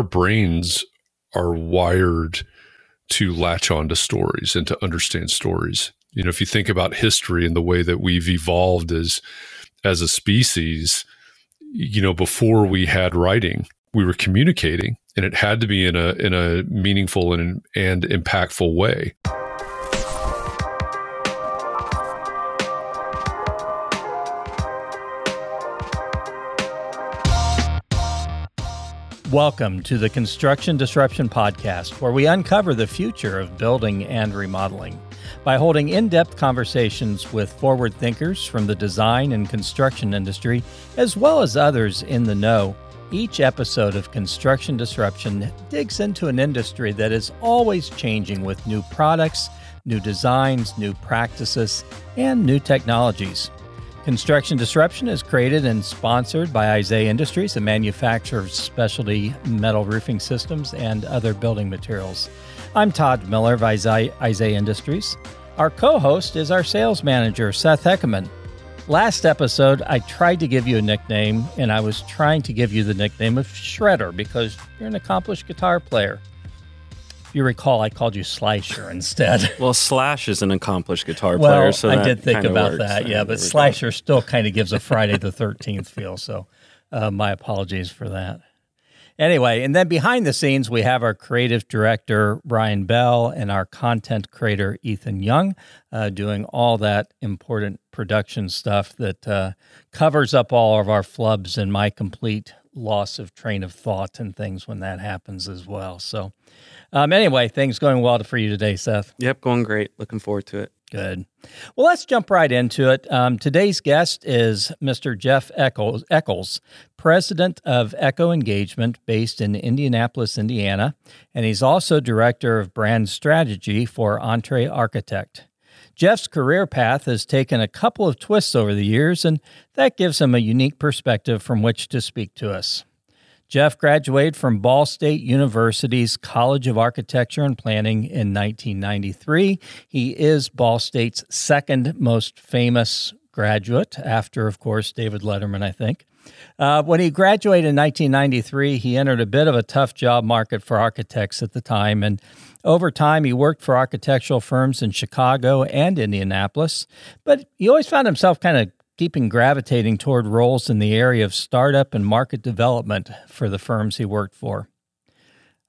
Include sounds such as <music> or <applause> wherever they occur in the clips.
our brains are wired to latch on to stories and to understand stories. You know, if you think about history and the way that we've evolved as as a species, you know, before we had writing, we were communicating and it had to be in a in a meaningful and and impactful way. Welcome to the Construction Disruption Podcast, where we uncover the future of building and remodeling by holding in depth conversations with forward thinkers from the design and construction industry, as well as others in the know. Each episode of Construction Disruption digs into an industry that is always changing with new products, new designs, new practices, and new technologies. Construction Disruption is created and sponsored by Isaiah Industries, a manufacturer of specialty metal roofing systems and other building materials. I'm Todd Miller of Isaiah, Industries. Our co host is our sales manager, Seth Heckerman. Last episode, I tried to give you a nickname, and I was trying to give you the nickname of Shredder because you're an accomplished guitar player. You recall, I called you Slasher instead. <laughs> Well, Slash is an accomplished guitar well, player, so I did think about works. that. Yeah, but Slasher still kind of gives a Friday the Thirteenth feel. So, uh, my apologies for that. Anyway, and then behind the scenes, we have our creative director, Brian Bell, and our content creator, Ethan Young, uh, doing all that important production stuff that uh, covers up all of our flubs and my complete loss of train of thought and things when that happens as well. So, um, anyway, things going well for you today, Seth. Yep, going great. Looking forward to it. Good. Well, let's jump right into it. Um, today's guest is Mr. Jeff Echols, Echols, president of Echo Engagement based in Indianapolis, Indiana, and he's also director of brand strategy for Entre Architect. Jeff's career path has taken a couple of twists over the years, and that gives him a unique perspective from which to speak to us. Jeff graduated from Ball State University's College of Architecture and Planning in 1993. He is Ball State's second most famous graduate, after, of course, David Letterman, I think. Uh, when he graduated in 1993, he entered a bit of a tough job market for architects at the time. And over time, he worked for architectural firms in Chicago and Indianapolis. But he always found himself kind of keeping gravitating toward roles in the area of startup and market development for the firms he worked for.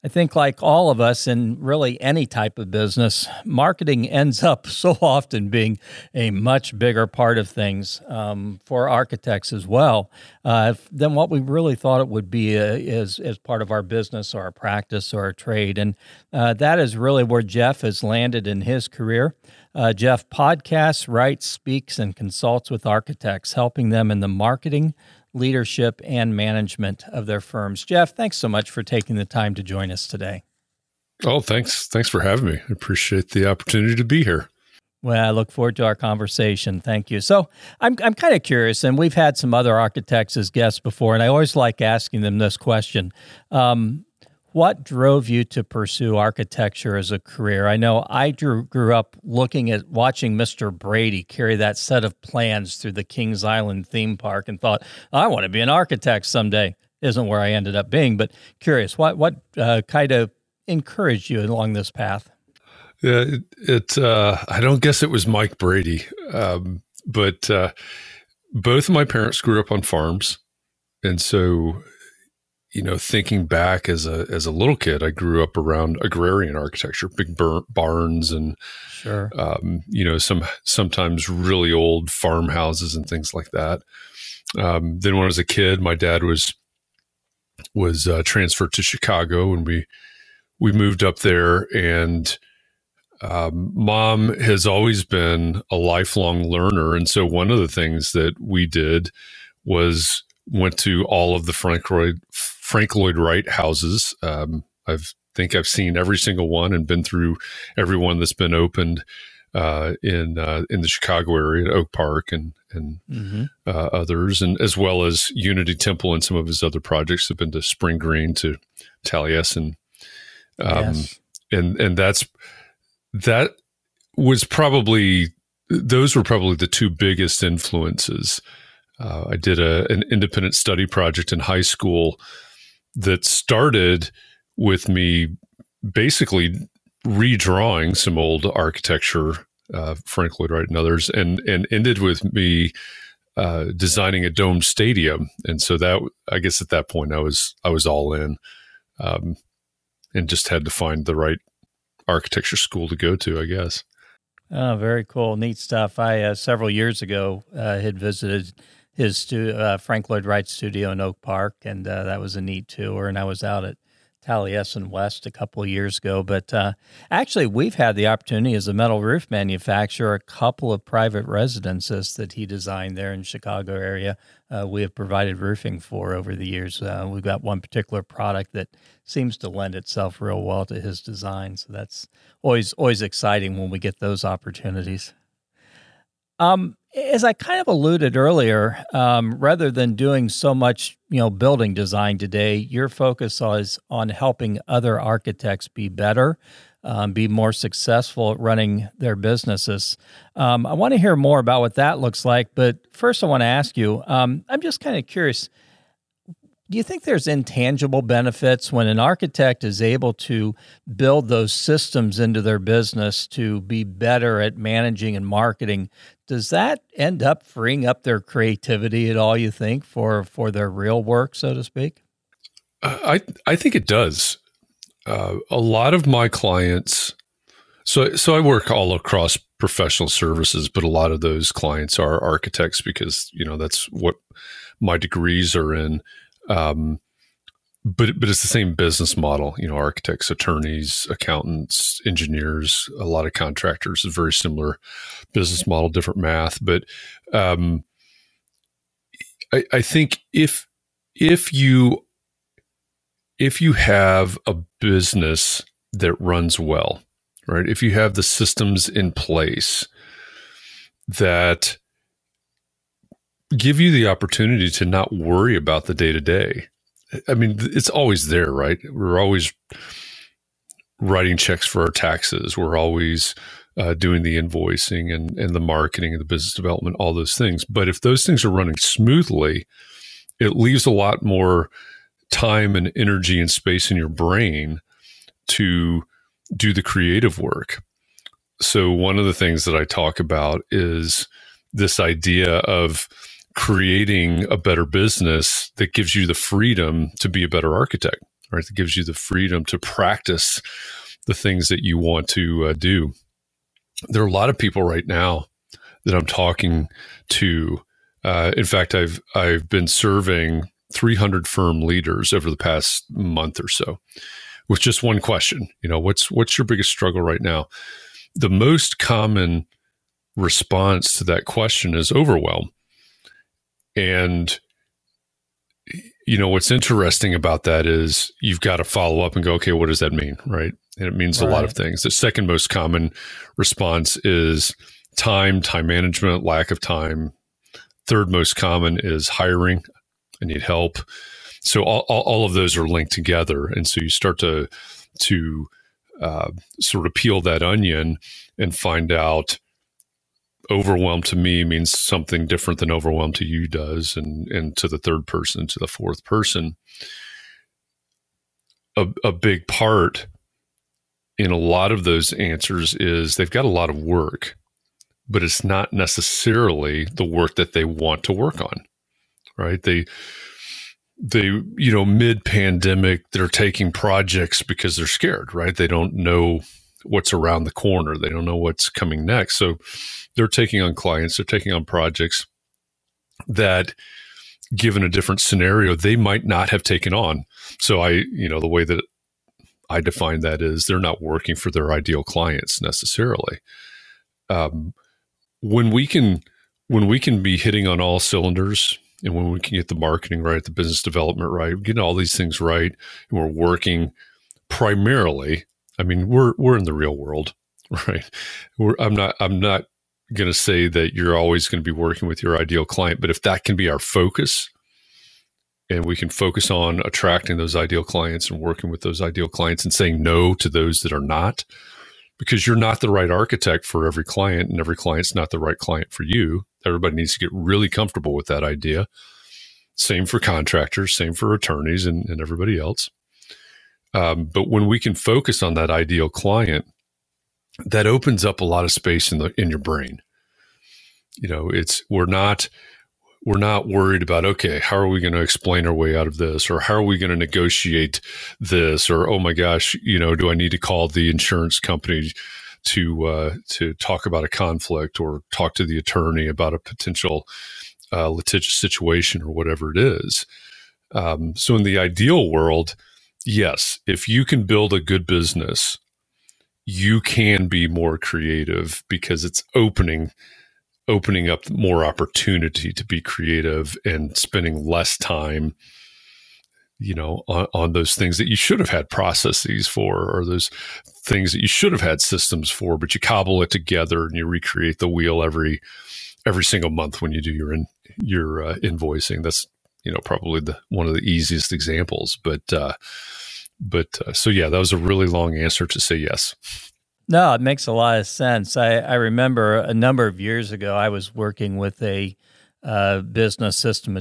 I think, like all of us in really any type of business, marketing ends up <laughs> so often being a much bigger part of things um, for architects as well uh, than what we really thought it would be uh, as, as part of our business or our practice or our trade. And uh, that is really where Jeff has landed in his career. Uh, Jeff podcasts, writes, speaks, and consults with architects, helping them in the marketing, leadership, and management of their firms. Jeff, thanks so much for taking the time to join us today. Oh, thanks. Thanks for having me. I appreciate the opportunity to be here. Well, I look forward to our conversation. Thank you. So, I'm I'm kind of curious, and we've had some other architects as guests before, and I always like asking them this question: um, What drove you to pursue architecture as a career? I know I grew, grew up looking at watching Mr. Brady carry that set of plans through the Kings Island theme park, and thought, I want to be an architect someday. Isn't where I ended up being, but curious, what what uh, kind of encouraged you along this path? Yeah, it, it uh, I don't guess it was Mike Brady, um, but uh, both of my parents grew up on farms, and so you know, thinking back as a as a little kid, I grew up around agrarian architecture, big barns, and sure, um, you know, some sometimes really old farmhouses and things like that. Um, then when I was a kid, my dad was was uh, transferred to Chicago, and we we moved up there and um, mom has always been a lifelong learner. And so one of the things that we did was went to all of the Frank Lloyd, Frank Lloyd Wright houses. Um, I think I've seen every single one and been through every one that's been opened uh, in uh, in the Chicago area, at Oak Park and and mm-hmm. uh, others, and as well as Unity Temple and some of his other projects have been to Spring Green to Taliesin. Um, yes. and and that's that was probably those were probably the two biggest influences. Uh, I did a, an independent study project in high school that started with me basically redrawing some old architecture, uh, Frank Lloyd Wright and others, and and ended with me uh, designing a domed stadium. And so that I guess at that point I was I was all in, um, and just had to find the right architecture school to go to. I guess. Oh, very cool, neat stuff. I uh, several years ago uh, had visited his stu- uh, Frank Lloyd Wright studio in Oak Park, and uh, that was a neat tour. And I was out at Taliesin West a couple years ago. But uh, actually, we've had the opportunity as a metal roof manufacturer, a couple of private residences that he designed there in Chicago area. Uh, we have provided roofing for over the years. Uh, we've got one particular product that seems to lend itself real well to his design. So that's always always exciting when we get those opportunities. Um, as I kind of alluded earlier, um, rather than doing so much, you know, building design today, your focus is on helping other architects be better, um, be more successful at running their businesses. Um, I want to hear more about what that looks like, but first, I want to ask you. Um, I'm just kind of curious do you think there's intangible benefits when an architect is able to build those systems into their business to be better at managing and marketing? Does that end up freeing up their creativity at all? You think for for their real work, so to speak? I I think it does. Uh, a lot of my clients, so so I work all across professional services, but a lot of those clients are architects because you know that's what my degrees are in um, but but it's the same business model. You know, architects, attorneys, accountants, engineers, a lot of contractors. A very similar business model, different math. But um, I, I think if if you if you have a business that runs well, right? If you have the systems in place that give you the opportunity to not worry about the day to day. I mean, it's always there, right? We're always writing checks for our taxes. We're always uh, doing the invoicing and, and the marketing and the business development, all those things. But if those things are running smoothly, it leaves a lot more time and energy and space in your brain to do the creative work. So, one of the things that I talk about is this idea of creating a better business that gives you the freedom to be a better architect, right? That gives you the freedom to practice the things that you want to uh, do. There are a lot of people right now that I'm talking to. Uh, in fact, I've I've been serving 300 firm leaders over the past month or so with just one question. You know, what's what's your biggest struggle right now? The most common response to that question is overwhelm. And you know what's interesting about that is you've got to follow up and go, okay, what does that mean, right? And it means right. a lot of things. The second most common response is time, time management, lack of time. Third most common is hiring. I need help. So all, all, all of those are linked together, and so you start to to uh, sort of peel that onion and find out overwhelmed to me means something different than overwhelmed to you does and and to the third person to the fourth person. A, a big part in a lot of those answers is they've got a lot of work but it's not necessarily the work that they want to work on right? They they you know mid pandemic they're taking projects because they're scared right? They don't know what's around the corner they don't know what's coming next so they're taking on clients, they're taking on projects that given a different scenario they might not have taken on. So I, you know, the way that I define that is they're not working for their ideal clients necessarily. Um, when we can when we can be hitting on all cylinders and when we can get the marketing right, the business development right, getting all these things right, and we're working primarily. I mean, we're we're in the real world, <laughs> right? We're, I'm not I'm not going to say that you're always going to be working with your ideal client, but if that can be our focus and we can focus on attracting those ideal clients and working with those ideal clients and saying no to those that are not, because you're not the right architect for every client and every client's not the right client for you. Everybody needs to get really comfortable with that idea. Same for contractors, same for attorneys and, and everybody else. Um, but when we can focus on that ideal client, that opens up a lot of space in the in your brain. You know, it's we're not we're not worried about okay how are we going to explain our way out of this? Or how are we going to negotiate this? Or oh my gosh you know do i need to call the insurance company to uh, to talk about a conflict or talk to the attorney about a potential uh, litigious situation or whatever it is? Um, so in the ideal world yes if you can build a good business you can be more creative because it's opening opening up more opportunity to be creative and spending less time you know on, on, those things that you should have had processes for or those things that you should have had systems for but you cobble it together and you recreate the wheel every every single month when you do your in, your uh, invoicing. That's you know probably the one of the easiest examples but uh but uh, so yeah that was a really long answer to say yes no, it makes a lot of sense. I, I remember a number of years ago, I was working with a uh, business system, uh,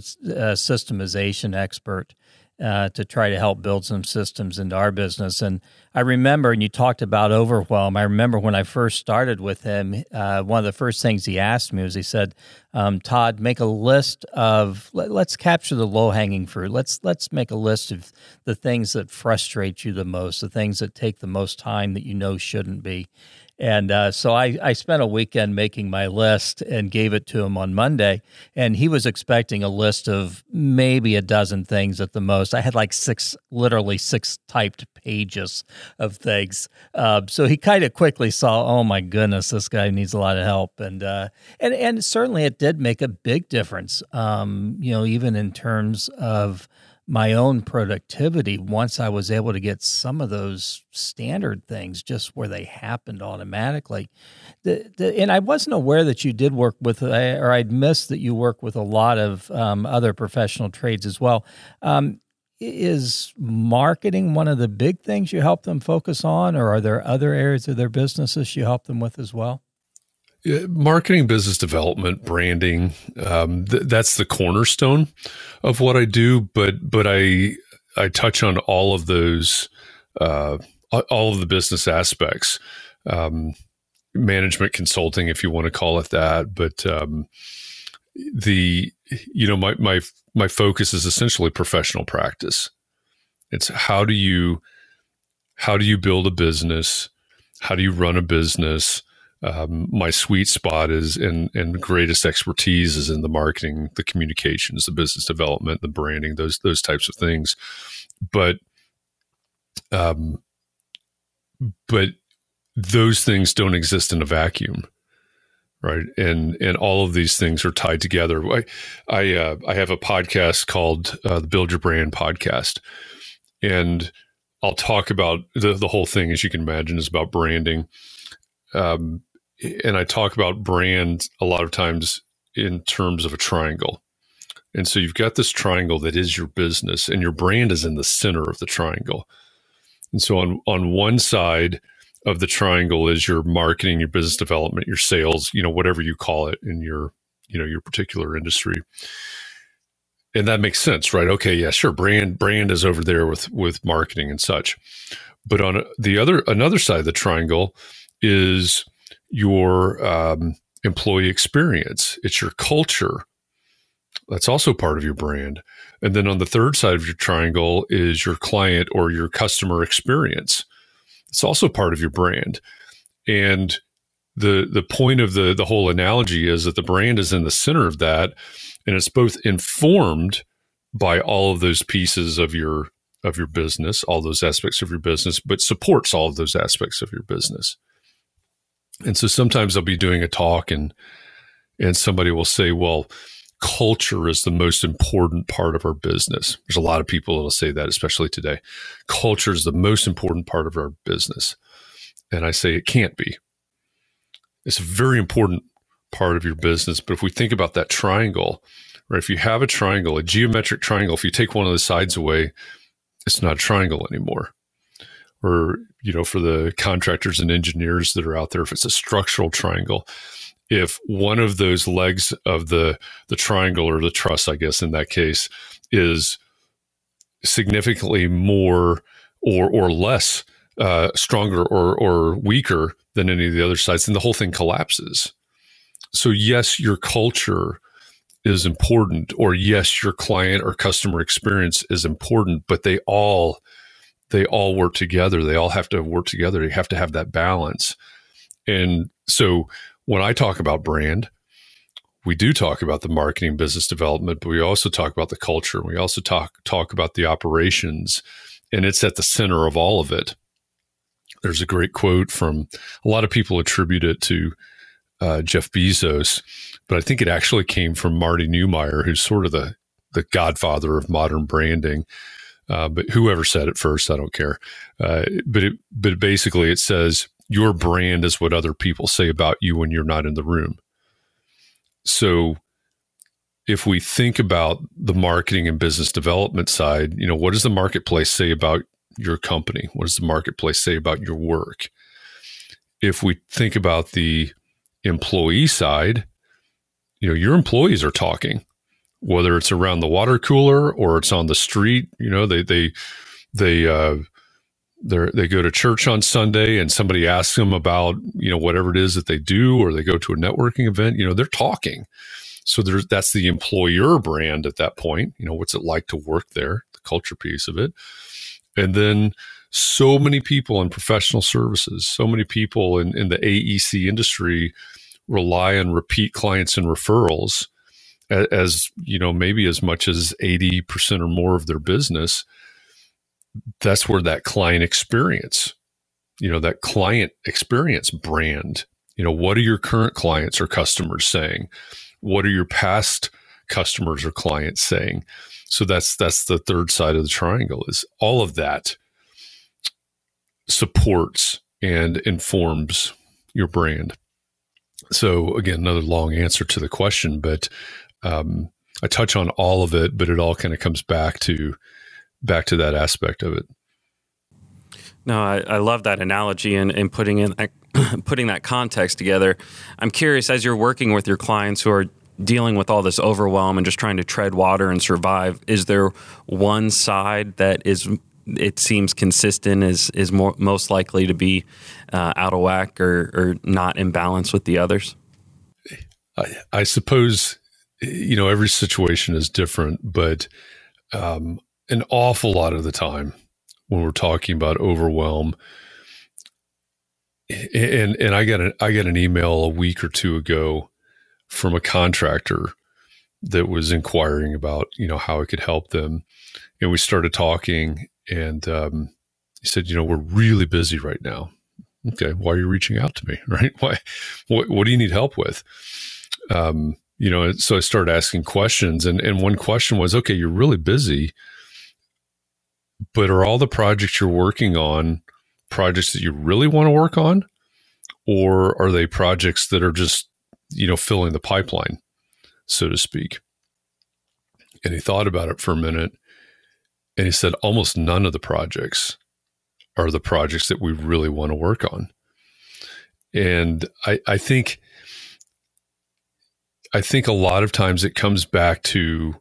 systemization expert uh, to try to help build some systems into our business. And I remember, and you talked about overwhelm. I remember when I first started with him, uh, one of the first things he asked me was he said, um, "Todd, make a list of let, us capture the low hanging fruit. Let's let's make a list of the things that frustrate you the most, the things that take the most time that you know shouldn't be." And uh, so I, I spent a weekend making my list and gave it to him on Monday. And he was expecting a list of maybe a dozen things at the most. I had like six, literally six typed pages of things. Uh, so he kind of quickly saw, oh my goodness, this guy needs a lot of help. And uh, and and certainly it did make a big difference. Um, you know, even in terms of my own productivity once I was able to get some of those standard things just where they happened automatically. The, the, and I wasn't aware that you did work with, or I'd missed that you work with a lot of um, other professional trades as well. Um, is marketing one of the big things you help them focus on, or are there other areas of their businesses you help them with as well? Marketing business development branding um, th- that's the cornerstone of what i do but but i i touch on all of those uh, all of the business aspects. Um, management consulting if you want to call it that but um, the you know my my my focus is essentially professional practice. It's how do you how do you build a business? How do you run a business um, my sweet spot is and and greatest expertise is in the marketing, the communications, the business development, the branding, those those types of things. But um, but those things don't exist in a vacuum right? And and all of these things are tied together. I i, uh, I have a podcast called uh, the build your brand podcast. And i'll talk about the, the whole thing as you can imagine is about branding. Um, and I talk about brand a lot of times in terms of a triangle. And so you've got this triangle that is your business, and your brand is in the center of the triangle. And so on on one side of the triangle is your marketing, your business development, your sales, you know, whatever you call it in your, you know, your particular industry. And that makes sense, right? Okay, yeah, sure. Brand brand is over there with with marketing and such. But on the other another side of the triangle is your um, employee experience, it's your culture. That's also part of your brand. And then on the third side of your triangle is your client or your customer experience. It's also part of your brand. And the the point of the the whole analogy is that the brand is in the center of that and it's both informed by all of those pieces of your of your business, all those aspects of your business, but supports all of those aspects of your business. And so sometimes I'll be doing a talk and and somebody will say, well, culture is the most important part of our business. There's a lot of people that'll say that, especially today. Culture is the most important part of our business. And I say it can't be. It's a very important part of your business. But if we think about that triangle, right? If you have a triangle, a geometric triangle, if you take one of the sides away, it's not a triangle anymore or you know for the contractors and engineers that are out there if it's a structural triangle if one of those legs of the the triangle or the truss, I guess in that case, is significantly more or or less uh, stronger or or weaker than any of the other sides, then the whole thing collapses. So yes, your culture is important, or yes, your client or customer experience is important, but they all they all work together. They all have to work together. You have to have that balance. And so when I talk about brand, we do talk about the marketing business development, but we also talk about the culture. We also talk talk about the operations, and it's at the center of all of it. There's a great quote from a lot of people attribute it to uh, Jeff Bezos, but I think it actually came from Marty Neumeier, who's sort of the the godfather of modern branding. Uh, but whoever said it first, I don't care. Uh, but it, but basically, it says your brand is what other people say about you when you're not in the room. So, if we think about the marketing and business development side, you know, what does the marketplace say about your company? What does the marketplace say about your work? If we think about the employee side, you know, your employees are talking, whether it's around the water cooler or it's on the street. You know, they they they uh, they they go to church on Sunday and somebody asks them about you know whatever it is that they do, or they go to a networking event. You know, they're talking. So there's that's the employer brand at that point. You know, what's it like to work there? The culture piece of it, and then so many people in professional services, so many people in, in the AEC industry rely on repeat clients and referrals as, you know, maybe as much as 80% or more of their business. That's where that client experience, you know, that client experience brand, you know, what are your current clients or customers saying? What are your past customers or clients saying? So that's that's the third side of the triangle is all of that supports and informs your brand. So again, another long answer to the question, but um, I touch on all of it, but it all kind of comes back to back to that aspect of it. No, I, I love that analogy and, and putting in <clears throat> putting that context together. I'm curious as you're working with your clients who are dealing with all this overwhelm and just trying to tread water and survive, is there one side that is it seems consistent is is more most likely to be uh, out of whack or, or not in balance with the others? I, I suppose you know every situation is different, but um, an awful lot of the time when we're talking about overwhelm, and and I got an I got an email a week or two ago from a contractor that was inquiring about you know how I could help them, and we started talking, and um, he said, you know, we're really busy right now. Okay, why are you reaching out to me? <laughs> Right? Why? What, what do you need help with? Um, you know, so I started asking questions, and and one question was, okay, you're really busy, but are all the projects you're working on projects that you really want to work on, or are they projects that are just you know, filling the pipeline, so to speak. And he thought about it for a minute and he said, almost none of the projects are the projects that we really want to work on. And I, I think, I think a lot of times it comes back to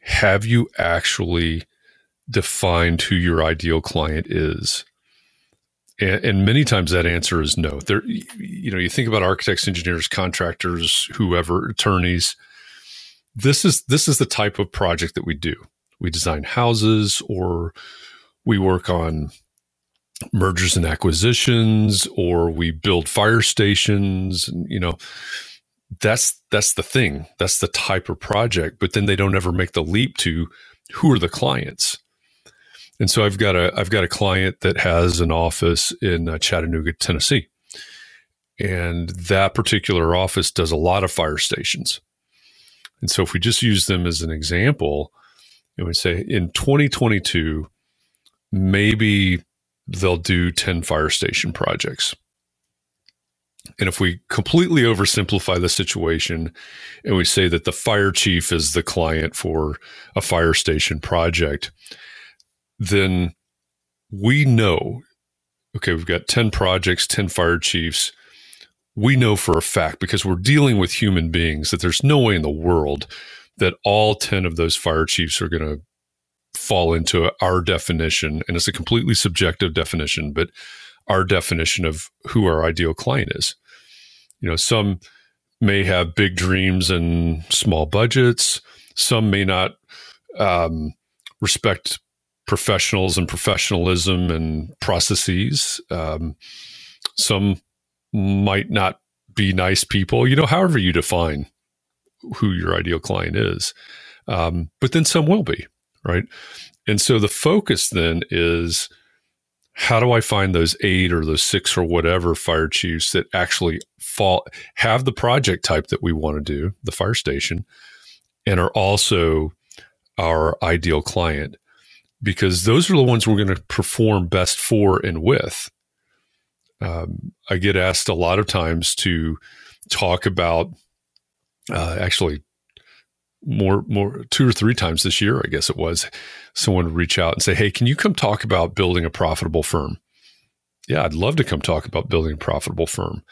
have you actually defined who your ideal client is? And, and, many times that answer is no. There, you know, you think about architects, engineers, contractors, whoever, attorneys. This is this is the type of project that we do. We design houses, or we work on mergers and acquisitions, or we build fire stations. And, you know, that's that's the thing. That's the type of project. But then they don't ever make the leap to who are the clients and so I've got a I've got a client that has an office in uh, Chattanooga, Tennessee. And that particular office does a lot of fire stations. And so if we just use them as an example, and we say in 2022 maybe they'll do 10 fire station projects. And if we completely oversimplify the situation and we say that the fire chief is the client for a fire station project, then we know okay, we've got 10 projects, 10 fire chiefs. we know for a fact because we're dealing with human beings that there's no way in the world that all 10 of those fire chiefs are going to fall into our definition and it's a completely subjective definition but our definition of who our ideal client is. You know some may have big dreams and small budgets. Some may not um, respect professionals and professionalism and processes. Um, some might not be nice people. You know however you define who your ideal client is. Um, but then some will be right? And so the focus then is how do I find those eight or those six or whatever fire chiefs that actually fall have the project type that we want to do, the fire station, and are also our ideal client because those are the ones we're going to perform best for and with. Um, I get asked a lot of times to talk about uh, actually more more two or three times this year, I guess it was, someone would reach out and say, "Hey, can you come talk about building a profitable firm?" Yeah, I'd love to come talk about building a profitable firm.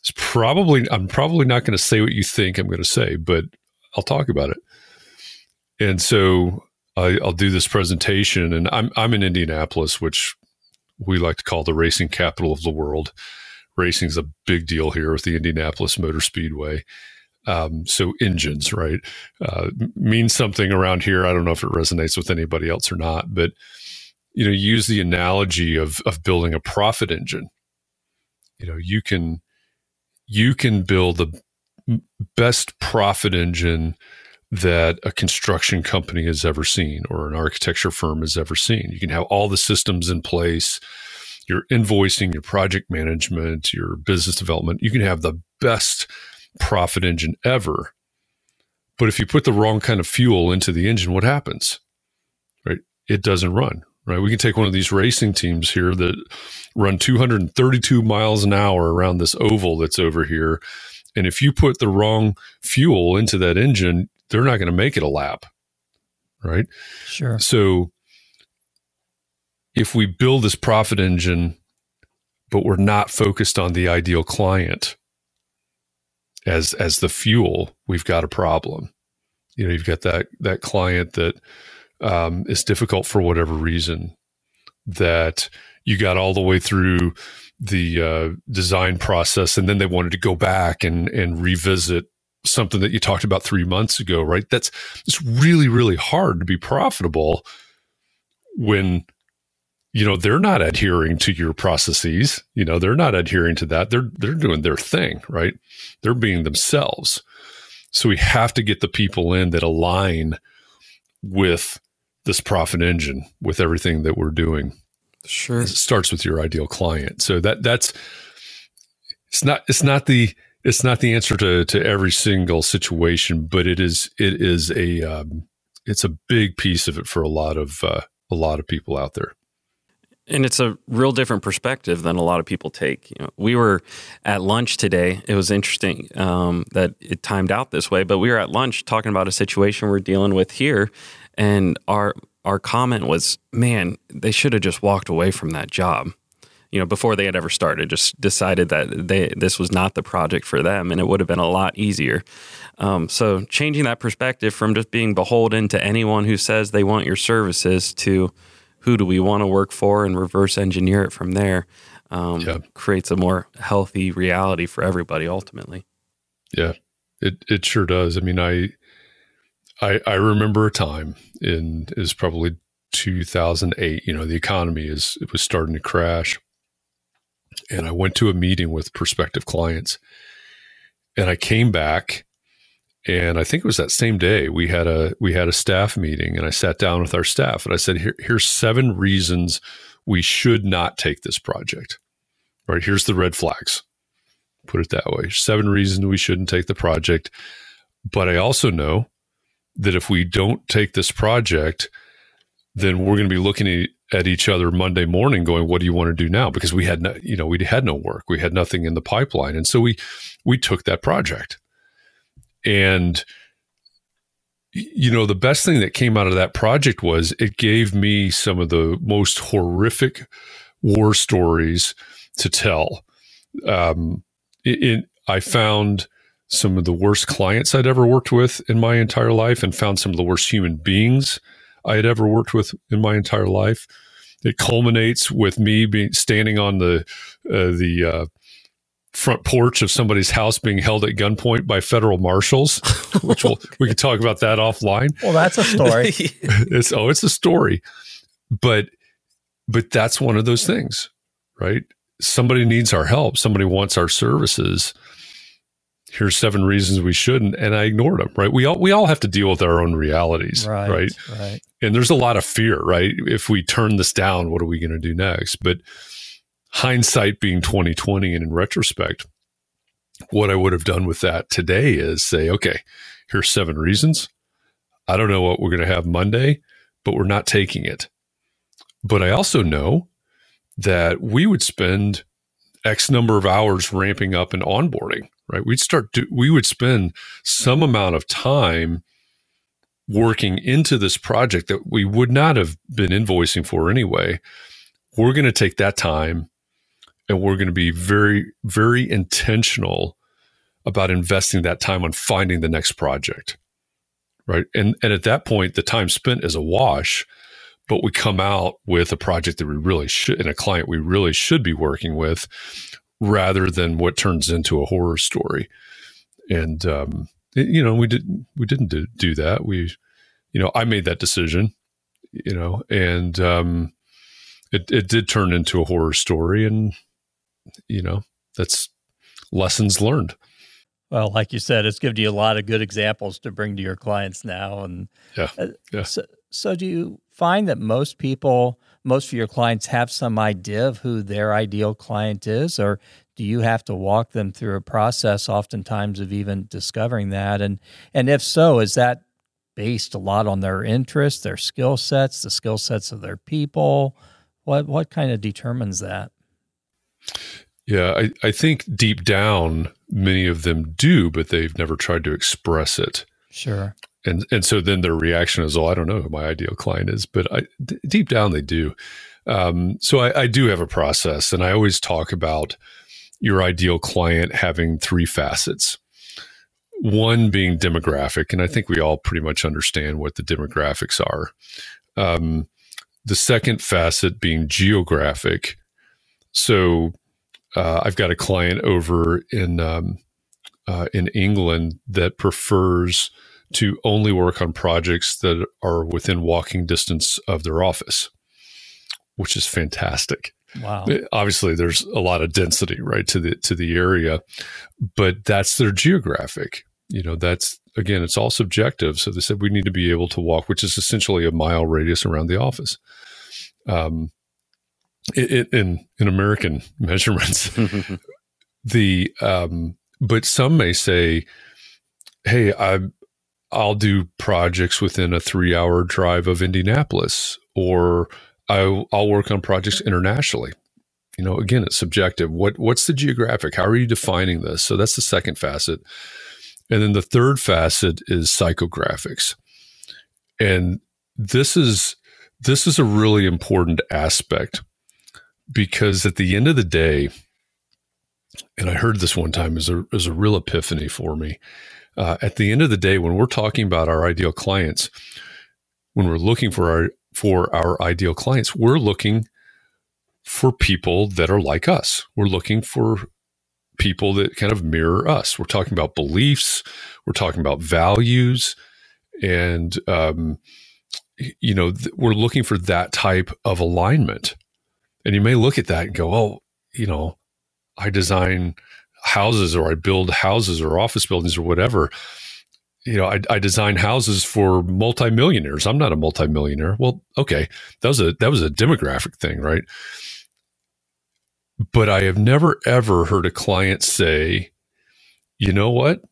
It's probably I'm probably not going to say what you think I'm going to say, but I'll talk about it. And so I, will do this presentation, and I'm I'm in Indianapolis, which we like to call the racing capital of the world. Racing is a big deal here with the Indianapolis Motor Speedway um, so engines, right, uh, means something around here. I don't know if it resonates with anybody else or not, but you know, use the analogy of of building a profit engine. You know, you can you can build the best profit engine that a construction company has ever seen or an architecture firm has ever seen. You can have all the systems in place, your invoicing, your project management, your business development. You can have the best profit engine ever. But if you put the wrong kind of fuel into the engine, what happens? Right? It doesn't run. Right? We can take one of these racing teams here that run 232 miles an hour around this oval that's over here. And if you put the wrong fuel into that engine, they're not going to make it a lap. Right? Sure. So if we build this profit engine, but we're not focused on the ideal client, as as the fuel, we've got a problem. You know, you've got that that client that um, is difficult for whatever reason. That you got all the way through the uh, design process, and then they wanted to go back and and revisit something that you talked about three months ago, right? That's it's really really hard to be profitable when you know they're not adhering to your processes. You know they're not adhering to that. They're they're doing their thing right? They're being themselves. So we have to get the people in that align with this profit engine with everything that we're doing. Sure. It starts with your ideal client. So that that's it's not it's not the it's not the answer to to every single situation but it is it is a um, it's a big piece of it for a lot of uh, a lot of people out there and it's a real different perspective than a lot of people take. You know, we were at lunch today. It was interesting um, that it timed out this way, but we were at lunch talking about a situation we're dealing with here, and our our comment was, "Man, they should have just walked away from that job." You know, before they had ever started, just decided that they this was not the project for them, and it would have been a lot easier. Um, so, changing that perspective from just being beholden to anyone who says they want your services to who do we want to work for and reverse engineer it from there um, yeah. creates a more healthy reality for everybody ultimately. Yeah. It it sure does. I mean i i i remember a time in is probably 2008 you know the economy is it was starting to crash. And i went to a meeting with prospective clients. And i came back and I think it was that same day we had a we had a staff meeting, and I sat down with our staff and I said, Here, "Here's seven reasons we should not take this project. Right here's the red flags. Put it that way. Seven reasons we shouldn't take the project. But I also know that if we don't take this project, then we're going to be looking at each other Monday morning, going, "What do you want to do now?" Because we had no, you know, we had no work, we had nothing in the pipeline, and so we we took that project and you know, the best thing that came out of that project was it gave me some of the most horrific war stories to tell. Um, I found some of the worst clients I'd ever worked with in my entire life, and found some of the worst human beings I had ever worked with in my entire life. It culminates with me being standing on the uh, the uh, front porch of somebody's house being held at gunpoint by federal marshals, <laughs> which we'll, we can talk about that offline. Well, that's a story. <laughs> it's oh, it's a story, but but that's one of those things, right? Somebody needs our help. Somebody wants our services. Here's seven reasons we shouldn't, and I ignored them. Right? We all we all have to deal with our own realities, right? Right. right. And there's a lot of fear, right? If we turn this down, what are we going to do next? But hindsight being 2020 and in retrospect, what I would have done with that today is say, okay, here's seven reasons. I don't know what we're going to have Monday, but we're not taking it. But I also know that we would spend X number of hours ramping up and onboarding, right? We'd start to, we would spend some amount of time working into this project that we would not have been invoicing for anyway. We're going to take that time and we're going to be very very intentional about investing that time on finding the next project right? And and at that point the time spent is a wash but we come out with a project that we really should and a client we really should be working with rather than what turns into a horror story. And um, you know we didn't we didn't do, that. We you know i made that decision you know and um, it, it did turn into a horror story and you know, that's lessons learned. Well, like you said, it's given you a lot of good examples to bring to your clients now. And yeah, uh, yeah. So, so, do you find that most people, most of your clients, have some idea of who their ideal client is, or do you have to walk them through a process, oftentimes, of even discovering that? And and if so, is that based a lot on their interests, their skill sets, the skill sets of their people? What what kind of determines that? Yeah, I, I think deep down, many of them do, but they've never tried to express it. Sure. And and so then their reaction is, "Oh, I don't know who my ideal client is," but I, d- deep down they do. Um, so I, I do have a process, and I always talk about your ideal client having three facets. One being demographic, and I think we all pretty much understand what the demographics are. Um, the second facet being geographic, so uh, I've got a client over in um, uh, in England that prefers to only work on projects that are within walking distance of their office, which is fantastic. Wow. Obviously, there's a lot of density right to the to the area, but that's their geographic. You know, that's again, it's all subjective. So they said we need to be able to walk, which is essentially a mile radius around the office. Um, it, in in American <laughs> measurements. <laughs> the um, but some may say, "Hey, I I'll do projects within a three hour drive of Indianapolis, or I, I'll work on projects internationally." You know, again, it's subjective. What what's the geographic? How are you defining this? So that's the second facet, and then the third facet is psychographics, and this is this is a really important aspect because at the end of the day, and I heard this one time as a, as a real epiphany for me. Uh, at the end of the day, when we're talking about our ideal clients, when we're looking for our for our ideal clients, we're looking for people that are like us. We're looking for people that kind of mirror us. We're talking about beliefs. We're talking about values, and um, you know, th- we're looking for that type of alignment. And you may look at that and go, oh, you know, I design houses or I build houses or office buildings or whatever. You know, I, I design houses for multimillionaires. I'm not a multimillionaire. Well, okay, that was a that was a demographic thing, right? But I have never ever heard a client say, you know what,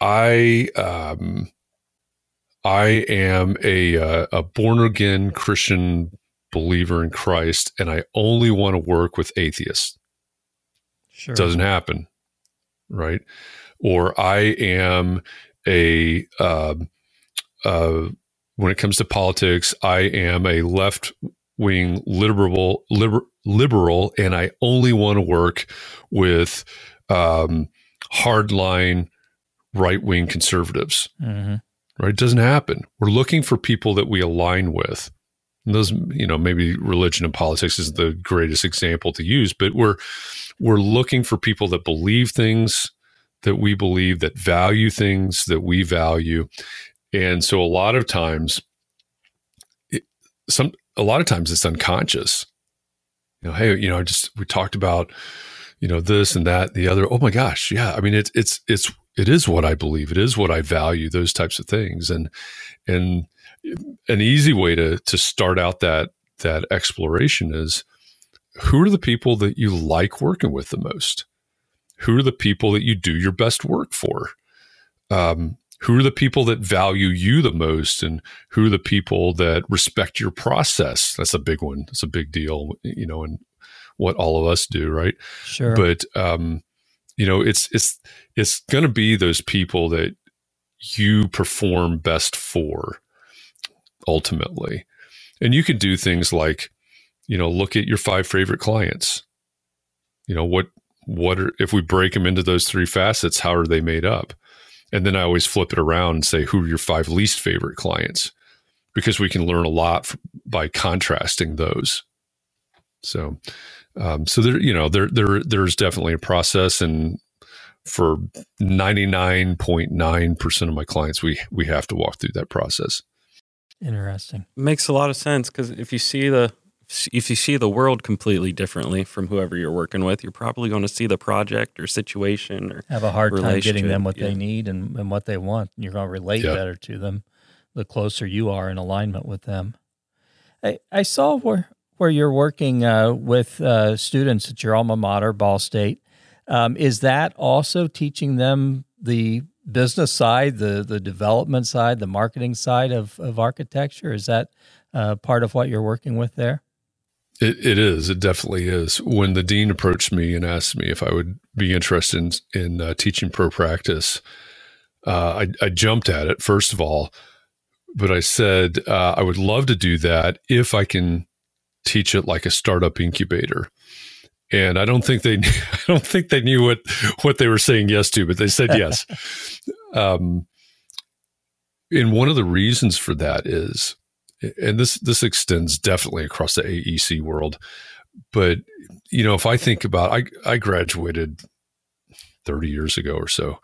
I um, I am a uh, a born again Christian believer in Christ and I only want to work with atheists. Sure. Doesn't happen. Right. Or I am a, uh, uh, when it comes to politics, I am a left wing liberal, liber, liberal and I only want to work with um, hardline right wing conservatives. Mm-hmm. Right? It doesn't happen. We're looking for people that we align with. Those, you know, maybe religion and politics is the greatest example to use, but we're we're looking for people that believe things that we believe, that value things that we value. And so a lot of times it, some a lot of times it's unconscious. You know, hey, you know, I just we talked about, you know, this and that, the other. Oh my gosh, yeah. I mean, it's it's it's it is what I believe. It is what I value. Those types of things, and and an easy way to to start out that that exploration is who are the people that you like working with the most? Who are the people that you do your best work for? Um, who are the people that value you the most and who are the people that respect your process? That's a big one. That's a big deal you know and what all of us do right? Sure. But um you know it's it's it's going to be those people that you perform best for ultimately and you can do things like you know look at your five favorite clients you know what what are if we break them into those three facets how are they made up and then I always flip it around and say, who are your five least favorite clients? Because we can learn a lot by contrasting those. So, um, so there, you know, there, there, there's definitely a process, and for ninety nine point nine percent of my clients, we we have to walk through that process. Interesting. Makes a lot of sense because if you see the if you see the world completely differently from whoever you're working with, you're probably going to see the project or situation or have a hard time getting them what yeah. they need and, and what they want. And you're going to relate yeah. better to them the closer you are in alignment with them. I, I saw where where you're working uh, with uh, students at your alma mater, Ball State. Um, is that also teaching them the business side, the the development side, the marketing side of, of architecture? Is that uh, part of what you're working with there? It, it is. It definitely is. When the dean approached me and asked me if I would be interested in, in uh, teaching pro practice, uh, I, I, jumped at it, first of all, but I said uh, I would love to do that if I can teach it like a startup incubator. And I don't think they, <laughs> I don't think they knew what what they were saying yes to, but they said yes. <laughs> um, and one of the reasons for that is and this this extends definitely across the AEC world. But you know, if I think about, I I graduated thirty years ago or so,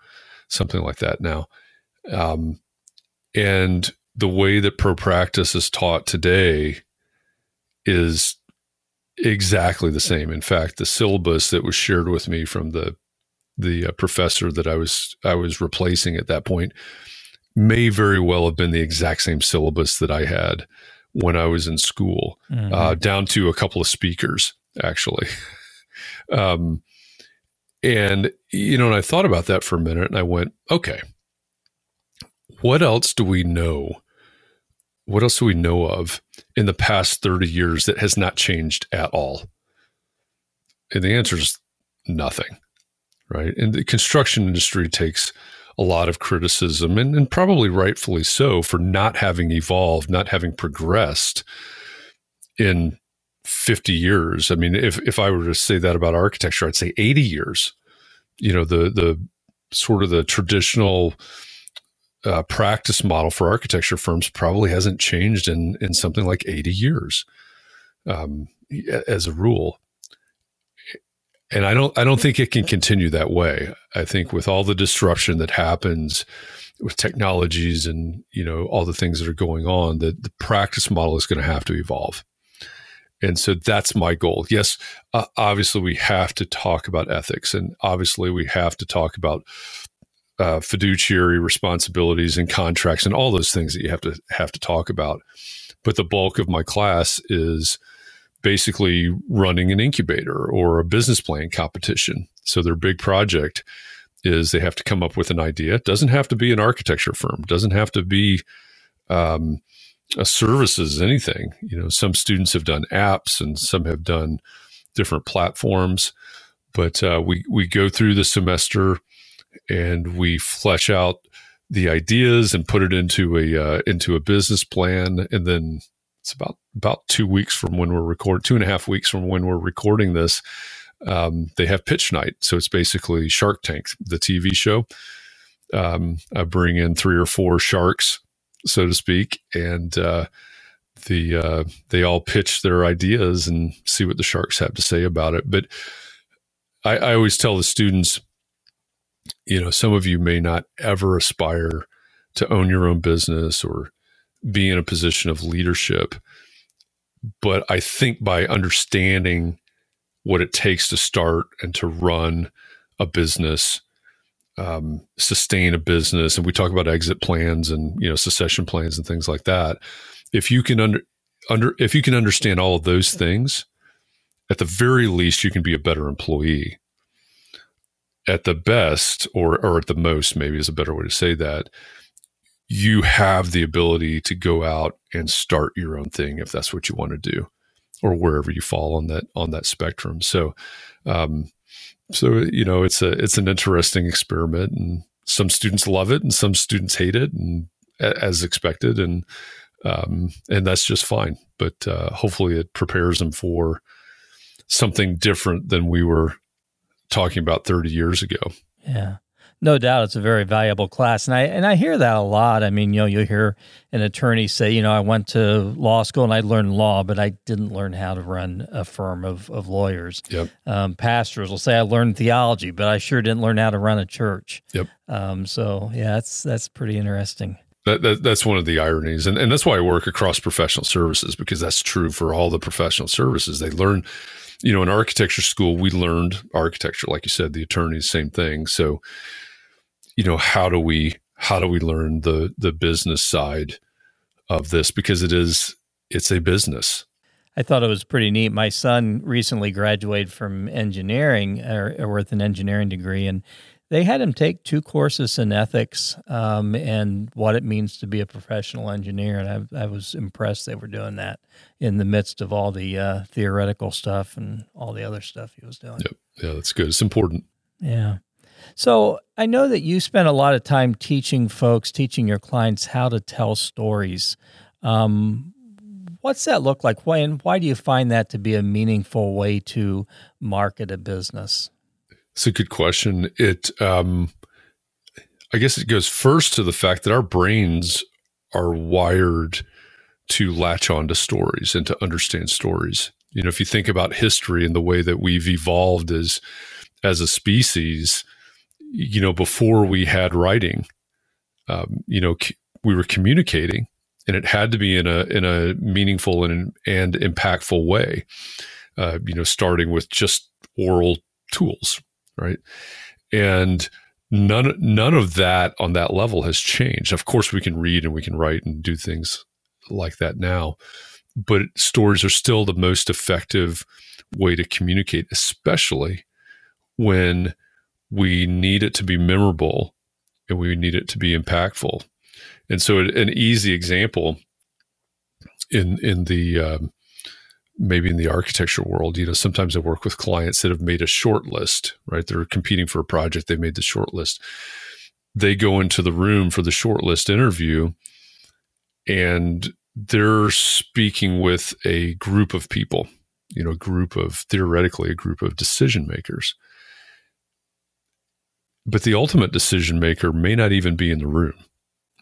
something like that now, um, and the way that pro practice is taught today is exactly the same. In fact, the syllabus that was shared with me from the the uh, professor that I was I was replacing at that point may very well have been the exact same syllabus that I had when I was in school, mm-hmm. uh, down to a couple of speakers, actually. <laughs> um, and, you know, and I thought about that for a minute and I went, okay, what else do we know? What else do we know of in the past 30 years that has not changed at all? And the answer is nothing, right? And the construction industry takes a lot of criticism, and, and probably rightfully so, for not having evolved, not having progressed in 50 years. I mean, if, if I were to say that about architecture, I'd say 80 years. You know, the, the sort of the traditional uh, practice model for architecture firms probably hasn't changed in, in something like 80 years um, as a rule and I don't I don't think it can continue that way. I think with all the disruption that happens with technologies and you know all the things that are going on, that the practice model is going to have to evolve. And so that's my goal. Yes, uh, obviously we have to talk about ethics, and obviously we have to talk about uh, fiduciary responsibilities and contracts and all those things that you have to have to talk about. But the bulk of my class is basically running an incubator or a business plan competition. So their big project is they have to come up with an idea. It doesn't have to be an architecture firm. It doesn't have to be um, a services anything. You know, some students have done apps and some have done different platforms. But uh, we we go through the semester and we flesh out the ideas and put it into a uh, into a business plan, and then it's about about two weeks from when we're recording, two and a half weeks from when we're recording this. Um, they have pitch night, so it's basically Shark Tank, the TV show. Um, I bring in three or four sharks, so to speak, and uh, the uh, they all pitch their ideas and see what the sharks have to say about it. But I, I always tell the students, you know, some of you may not ever aspire to own your own business or be in a position of leadership. But I think by understanding what it takes to start and to run a business, um, sustain a business, and we talk about exit plans and you know succession plans and things like that. If you can under under if you can understand all of those things, at the very least, you can be a better employee. At the best, or or at the most, maybe is a better way to say that, you have the ability to go out and start your own thing if that's what you want to do or wherever you fall on that on that spectrum. So um, so you know it's a it's an interesting experiment and some students love it and some students hate it and as expected and um, and that's just fine. But uh, hopefully it prepares them for something different than we were talking about 30 years ago yeah no doubt, it's a very valuable class, and I and I hear that a lot. I mean, you know, you hear an attorney say, you know, I went to law school and I learned law, but I didn't learn how to run a firm of of lawyers. Yep. Um, pastors will say, I learned theology, but I sure didn't learn how to run a church. Yep. Um, so yeah, that's that's pretty interesting. That, that, that's one of the ironies, and and that's why I work across professional services because that's true for all the professional services. They learn you know, in architecture school, we learned architecture, like you said, the attorneys, same thing. So you know how do we how do we learn the the business side of this because it is it's a business I thought it was pretty neat. My son recently graduated from engineering or, or with an engineering degree, and they had him take two courses in ethics um, and what it means to be a professional engineer. And I, I, was impressed they were doing that in the midst of all the uh, theoretical stuff and all the other stuff he was doing. Yep. Yeah, that's good. It's important. Yeah. So I know that you spend a lot of time teaching folks, teaching your clients how to tell stories. Um, what's that look like? Why and why do you find that to be a meaningful way to market a business? It's a good question. It, um, I guess, it goes first to the fact that our brains are wired to latch on to stories and to understand stories. You know, if you think about history and the way that we've evolved as as a species, you know, before we had writing, um, you know, c- we were communicating, and it had to be in a in a meaningful and and impactful way. Uh, you know, starting with just oral tools, right? And none none of that on that level has changed. Of course, we can read and we can write and do things like that now, but stories are still the most effective way to communicate, especially when we need it to be memorable and we need it to be impactful. And so, an easy example in in the um, maybe in the architecture world, you know, sometimes I work with clients that have made a short list, right? They're competing for a project, they made the short list. They go into the room for the short list interview and they're speaking with a group of people, you know, a group of theoretically a group of decision makers but the ultimate decision maker may not even be in the room,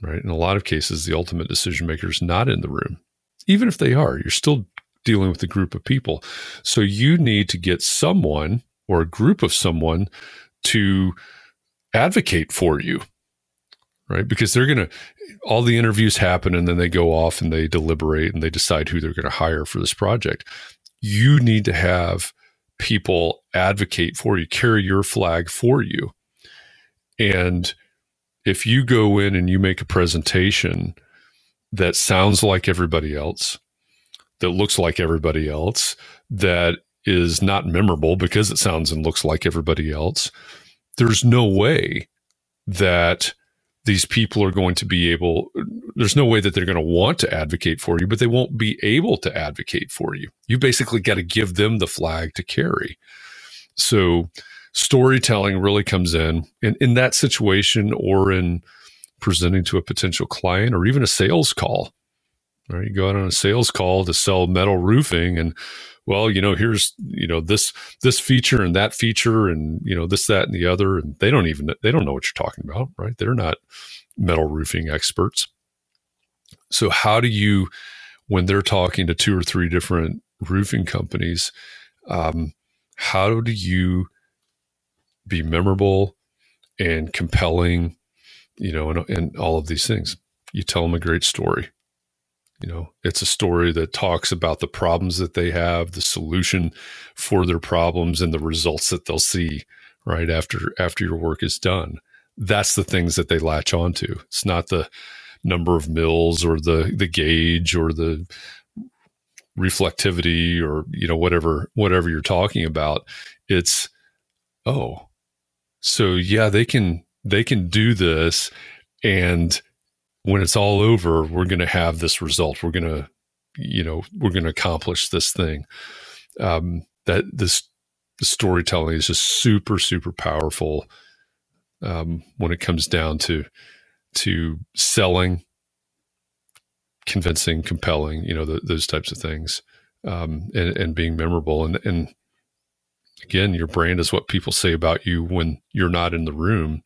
right? In a lot of cases, the ultimate decision maker is not in the room. Even if they are, you're still dealing with a group of people. So you need to get someone or a group of someone to advocate for you, right? Because they're going to, all the interviews happen and then they go off and they deliberate and they decide who they're going to hire for this project. You need to have people advocate for you, carry your flag for you and if you go in and you make a presentation that sounds like everybody else, that looks like everybody else, that is not memorable because it sounds and looks like everybody else, there's no way that these people are going to be able there's no way that they're going to want to advocate for you but they won't be able to advocate for you you basically got to give them the flag to carry so storytelling really comes in. in in that situation or in presenting to a potential client or even a sales call. You go out on a sales call to sell metal roofing and well, you know, here's, you know, this this feature and that feature and, you know, this, that, and the other. And they don't even they don't know what you're talking about, right? They're not metal roofing experts. So how do you when they're talking to two or three different roofing companies, um, how do you be memorable and compelling, you know, and, and all of these things? You tell them a great story. You know, it's a story that talks about the problems that they have, the solution for their problems, and the results that they'll see right after after your work is done. That's the things that they latch onto. It's not the number of mills or the the gauge or the reflectivity or you know whatever whatever you're talking about it's oh so yeah they can they can do this and when it's all over we're going to have this result we're going to you know we're going to accomplish this thing um that this the storytelling is just super super powerful um when it comes down to to selling convincing, compelling, you know, the, those types of things, um, and, and being memorable. And, and again, your brand is what people say about you when you're not in the room.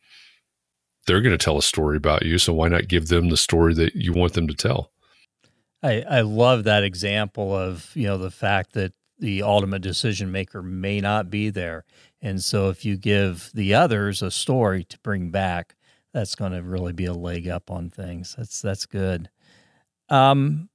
They're going to tell a story about you. So why not give them the story that you want them to tell? I, I love that example of, you know, the fact that the ultimate decision maker may not be there. And so if you give the others a story to bring back, that's going to really be a leg up on things. That's that's good. Um,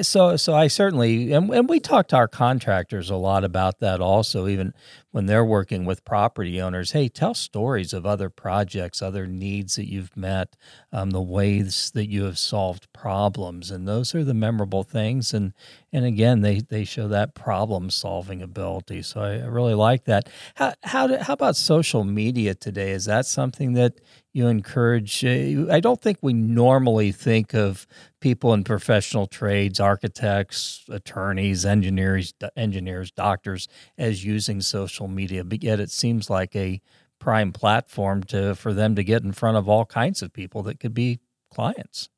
so so I certainly and, and we talk to our contractors a lot about that also even when they're working with property owners. Hey tell stories of other projects other needs that you've met um, the ways that you have solved problems and those are the memorable things and and again they they show that problem solving ability. So I, I really like that. How how, do, how about social media today? Is that something that you encourage? Uh, i don't think we normally think of people in professional trades architects attorneys engineers engineers doctors as using social media but yet it seems like a prime platform to for them to get in front of all kinds of people that could be clients.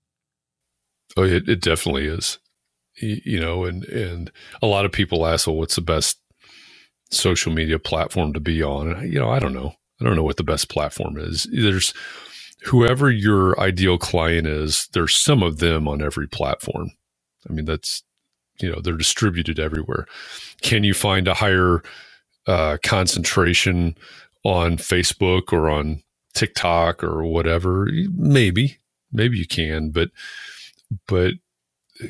Oh it, it definitely is. You know and and a lot of people ask well what's the best social media platform to be on? And you know i don't know. I don't know what the best platform is. There's whoever your ideal client is, there's some of them on every platform. I mean, that's, you know, they're distributed everywhere. Can you find a higher uh, concentration on Facebook or on TikTok or whatever? Maybe, maybe you can, but, but,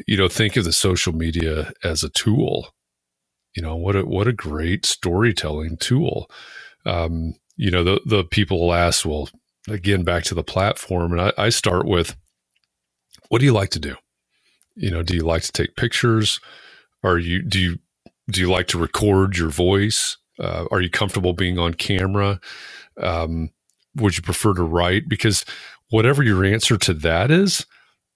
you know, think of the social media as a tool. You know, what a, what a great storytelling tool. Um, you know, the, the people will ask, well, again, back to the platform. And I, I start with, what do you like to do? You know, do you like to take pictures? Are you, do you, do you like to record your voice? Uh, are you comfortable being on camera? Um, would you prefer to write? Because whatever your answer to that is,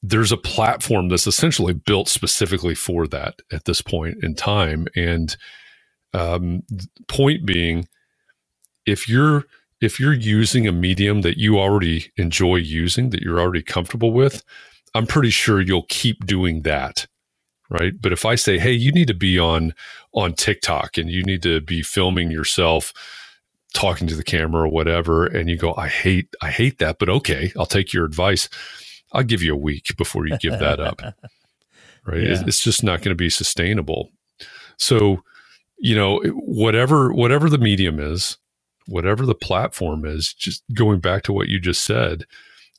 there's a platform that's essentially built specifically for that at this point in time. And um, point being, if you're if you're using a medium that you already enjoy using that you're already comfortable with i'm pretty sure you'll keep doing that right? But if i say hey you need to be on on tiktok and you need to be filming yourself talking to the camera or whatever and you go i hate i hate that but okay i'll take your advice i'll give you a week before you give that up <laughs> right? Yeah. it's just not going to be sustainable. So you know whatever whatever the medium is whatever the platform is, just going back to what you just said,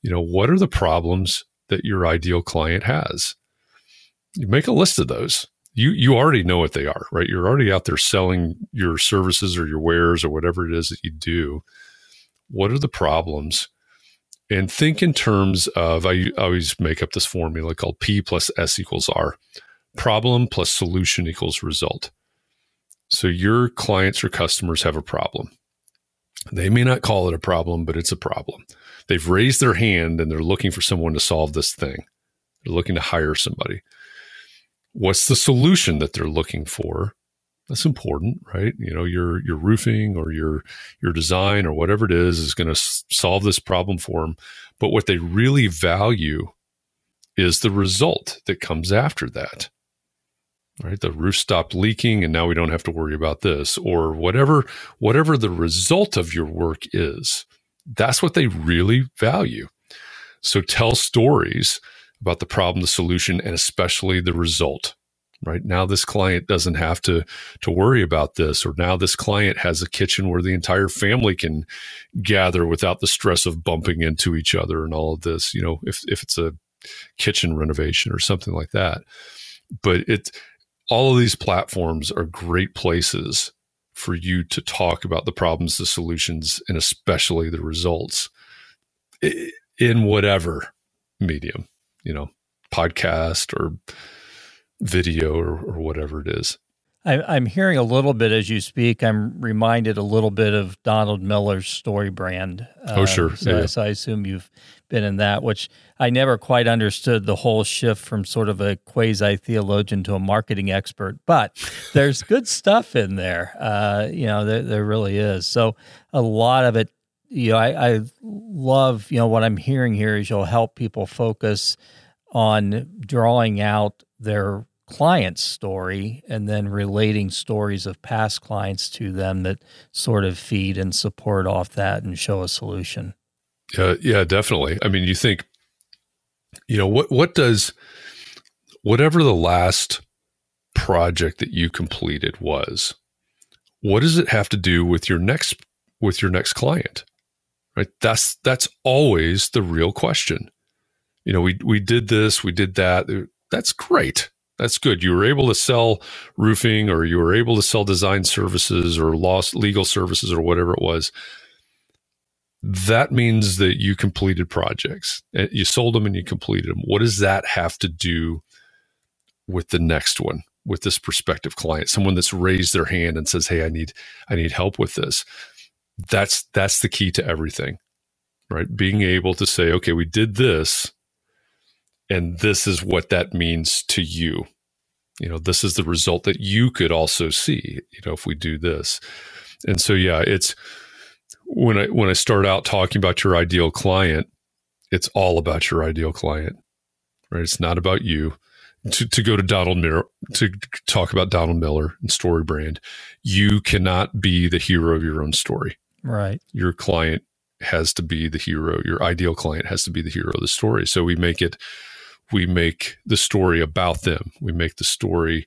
you know, what are the problems that your ideal client has? You make a list of those. You you already know what they are, right? You're already out there selling your services or your wares or whatever it is that you do. What are the problems? And think in terms of I always make up this formula called P plus S equals R. Problem plus solution equals result. So your clients or customers have a problem. They may not call it a problem, but it's a problem. They've raised their hand and they're looking for someone to solve this thing. They're looking to hire somebody. What's the solution that they're looking for? That's important, right? You know, your your roofing or your your design or whatever it is is going to s- solve this problem for them. But what they really value is the result that comes after that. Right? The roof stopped leaking and now we don't have to worry about this or whatever whatever the result of your work is. That's what they really value. So tell stories about the problem, the solution, and especially the result. Right now, this client doesn't have to to worry about this, or now this client has a kitchen where the entire family can gather without the stress of bumping into each other and all of this. You know, if if it's a kitchen renovation or something like that. But it all of these platforms are great places for you to talk about the problems, the solutions, and especially the results in whatever medium, you know, podcast or video or, or whatever it is. I, am hearing a little bit as you speak. I'm reminded a little bit of Donald Miller's story brand. Uh, oh, sure. So, yeah. so, I assume you've been in that, which I never quite understood the whole shift from sort of a quasi theologian to a marketing expert. But there's <laughs> good stuff in there. Uh, you know, there, there really is. So a lot of it, you know, I, I love, you know, what I'm hearing here is you'll help people focus on drawing out their client's story and then relating stories of past clients to them that sort of feed and support off that and show a solution. Yeah, yeah, definitely. I mean, you think, you know, what what does whatever the last project that you completed was, what does it have to do with your next with your next client? Right? That's that's always the real question. You know, we we did this, we did that. That's great that's good. You were able to sell roofing or you were able to sell design services or lost legal services or whatever it was. That means that you completed projects. Eh, you sold them and you completed them. What does that have to do with the next one? With this prospective client, someone that's raised their hand and says, "Hey, I need I need help with this." That's that's the key to everything. Right? Being able to say, "Okay, we did this and this is what that means to you you know this is the result that you could also see you know if we do this. And so yeah it's when i when i start out talking about your ideal client it's all about your ideal client right? It's not about you. To, to go to donald miller to talk about donald miller and story brand you cannot be the hero of your own story. Right. Your client has to be the hero your ideal client has to be the hero of the story. So we make it we make the story about them. We make the story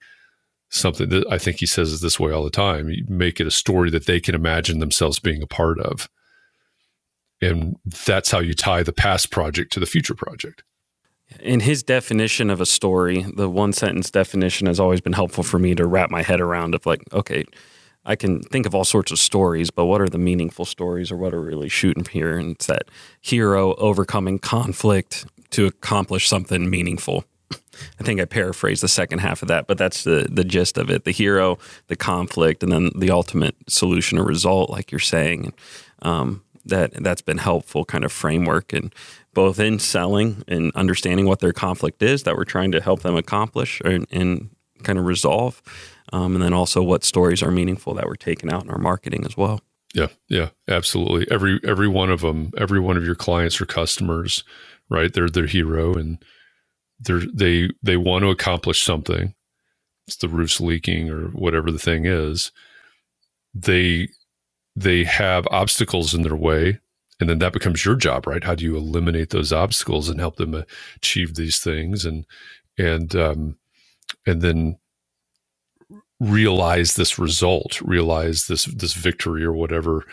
something that I think he says is this way all the time. You make it a story that they can imagine themselves being a part of. And that's how you tie the past project to the future project. In his definition of a story, the one sentence definition has always been helpful for me to wrap my head around of like, okay, I can think of all sorts of stories, but what are the meaningful stories or what are really shooting here? And it's that hero overcoming conflict, to accomplish something meaningful. I think I paraphrased the second half of that, but that's the the gist of it: the hero, the conflict, and then the ultimate solution or result, like you're saying. Um, that that's been helpful kind of framework and both in selling and understanding what their conflict is that we're trying to help them accomplish and, and kind of resolve, um, and then also what stories are meaningful that we're taking out in our marketing as well. Yeah, yeah, absolutely. Every every one of them, every one of your clients or customers right? They're their hero and they're they they want to accomplish something. It's the roof's leaking or whatever the thing is. They they have obstacles in their way and then that becomes your job right how do you eliminate those obstacles and help them achieve these things and and um and then realize this result realize this this victory or whatever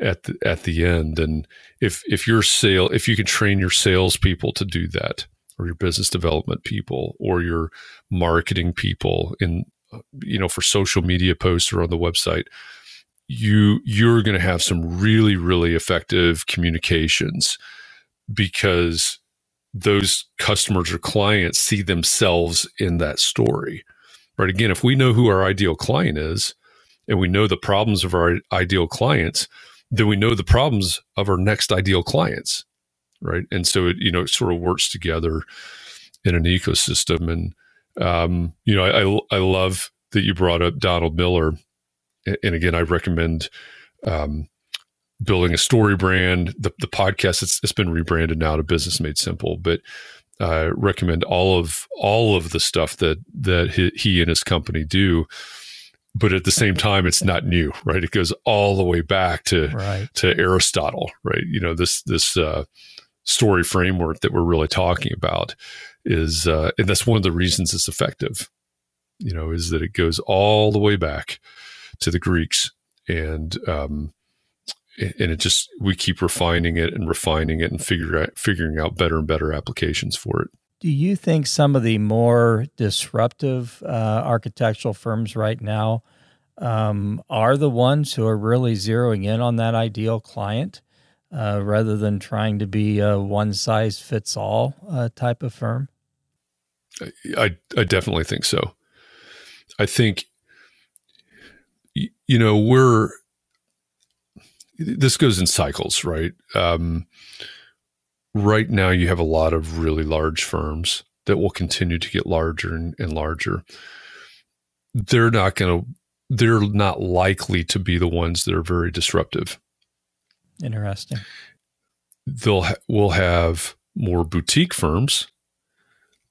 at the, at the end. And if if your sale, if you can train your salespeople to do that, or your business development people, or your marketing people, in you know for social media posts or on the website, you you're going to have some really really effective communications because those customers or clients see themselves in that story. Right. Again, if we know who our ideal client is and we know the problems of our ideal clients, then we know the problems of our next ideal clients right? And so it you know it sort of works together in an ecosystem. And um, you know I, I love that you brought up donald miller. And again i recommend um, building a story brand. The, the podcast it's, it's been rebranded now to business made simple but I recommend all of all of the stuff that that he, he and his company do. But at the same time, it's not new, right? It goes all the way back to Right. to Aristotle, right? You know this this uh, story framework that we're really talking about is, uh, and that's one of the reasons it's effective. You know, is that it goes all the way back to the Greeks, and um, and it just we keep refining it and refining it and figure out, figuring out better and better applications for it. Do you think some of the more disruptive uh, architectural firms right now um, are the ones who are really zeroing in on that ideal client uh, rather than trying to be a one size fits all uh, type of firm? I I definitely think so. I think you know we're this goes in cycles, right? Um, right now, you have a lot of really large firms that will continue to get larger and, and larger. They're not going to. They're not likely to be the ones that are very disruptive. Interesting. They'll ha- will have more boutique firms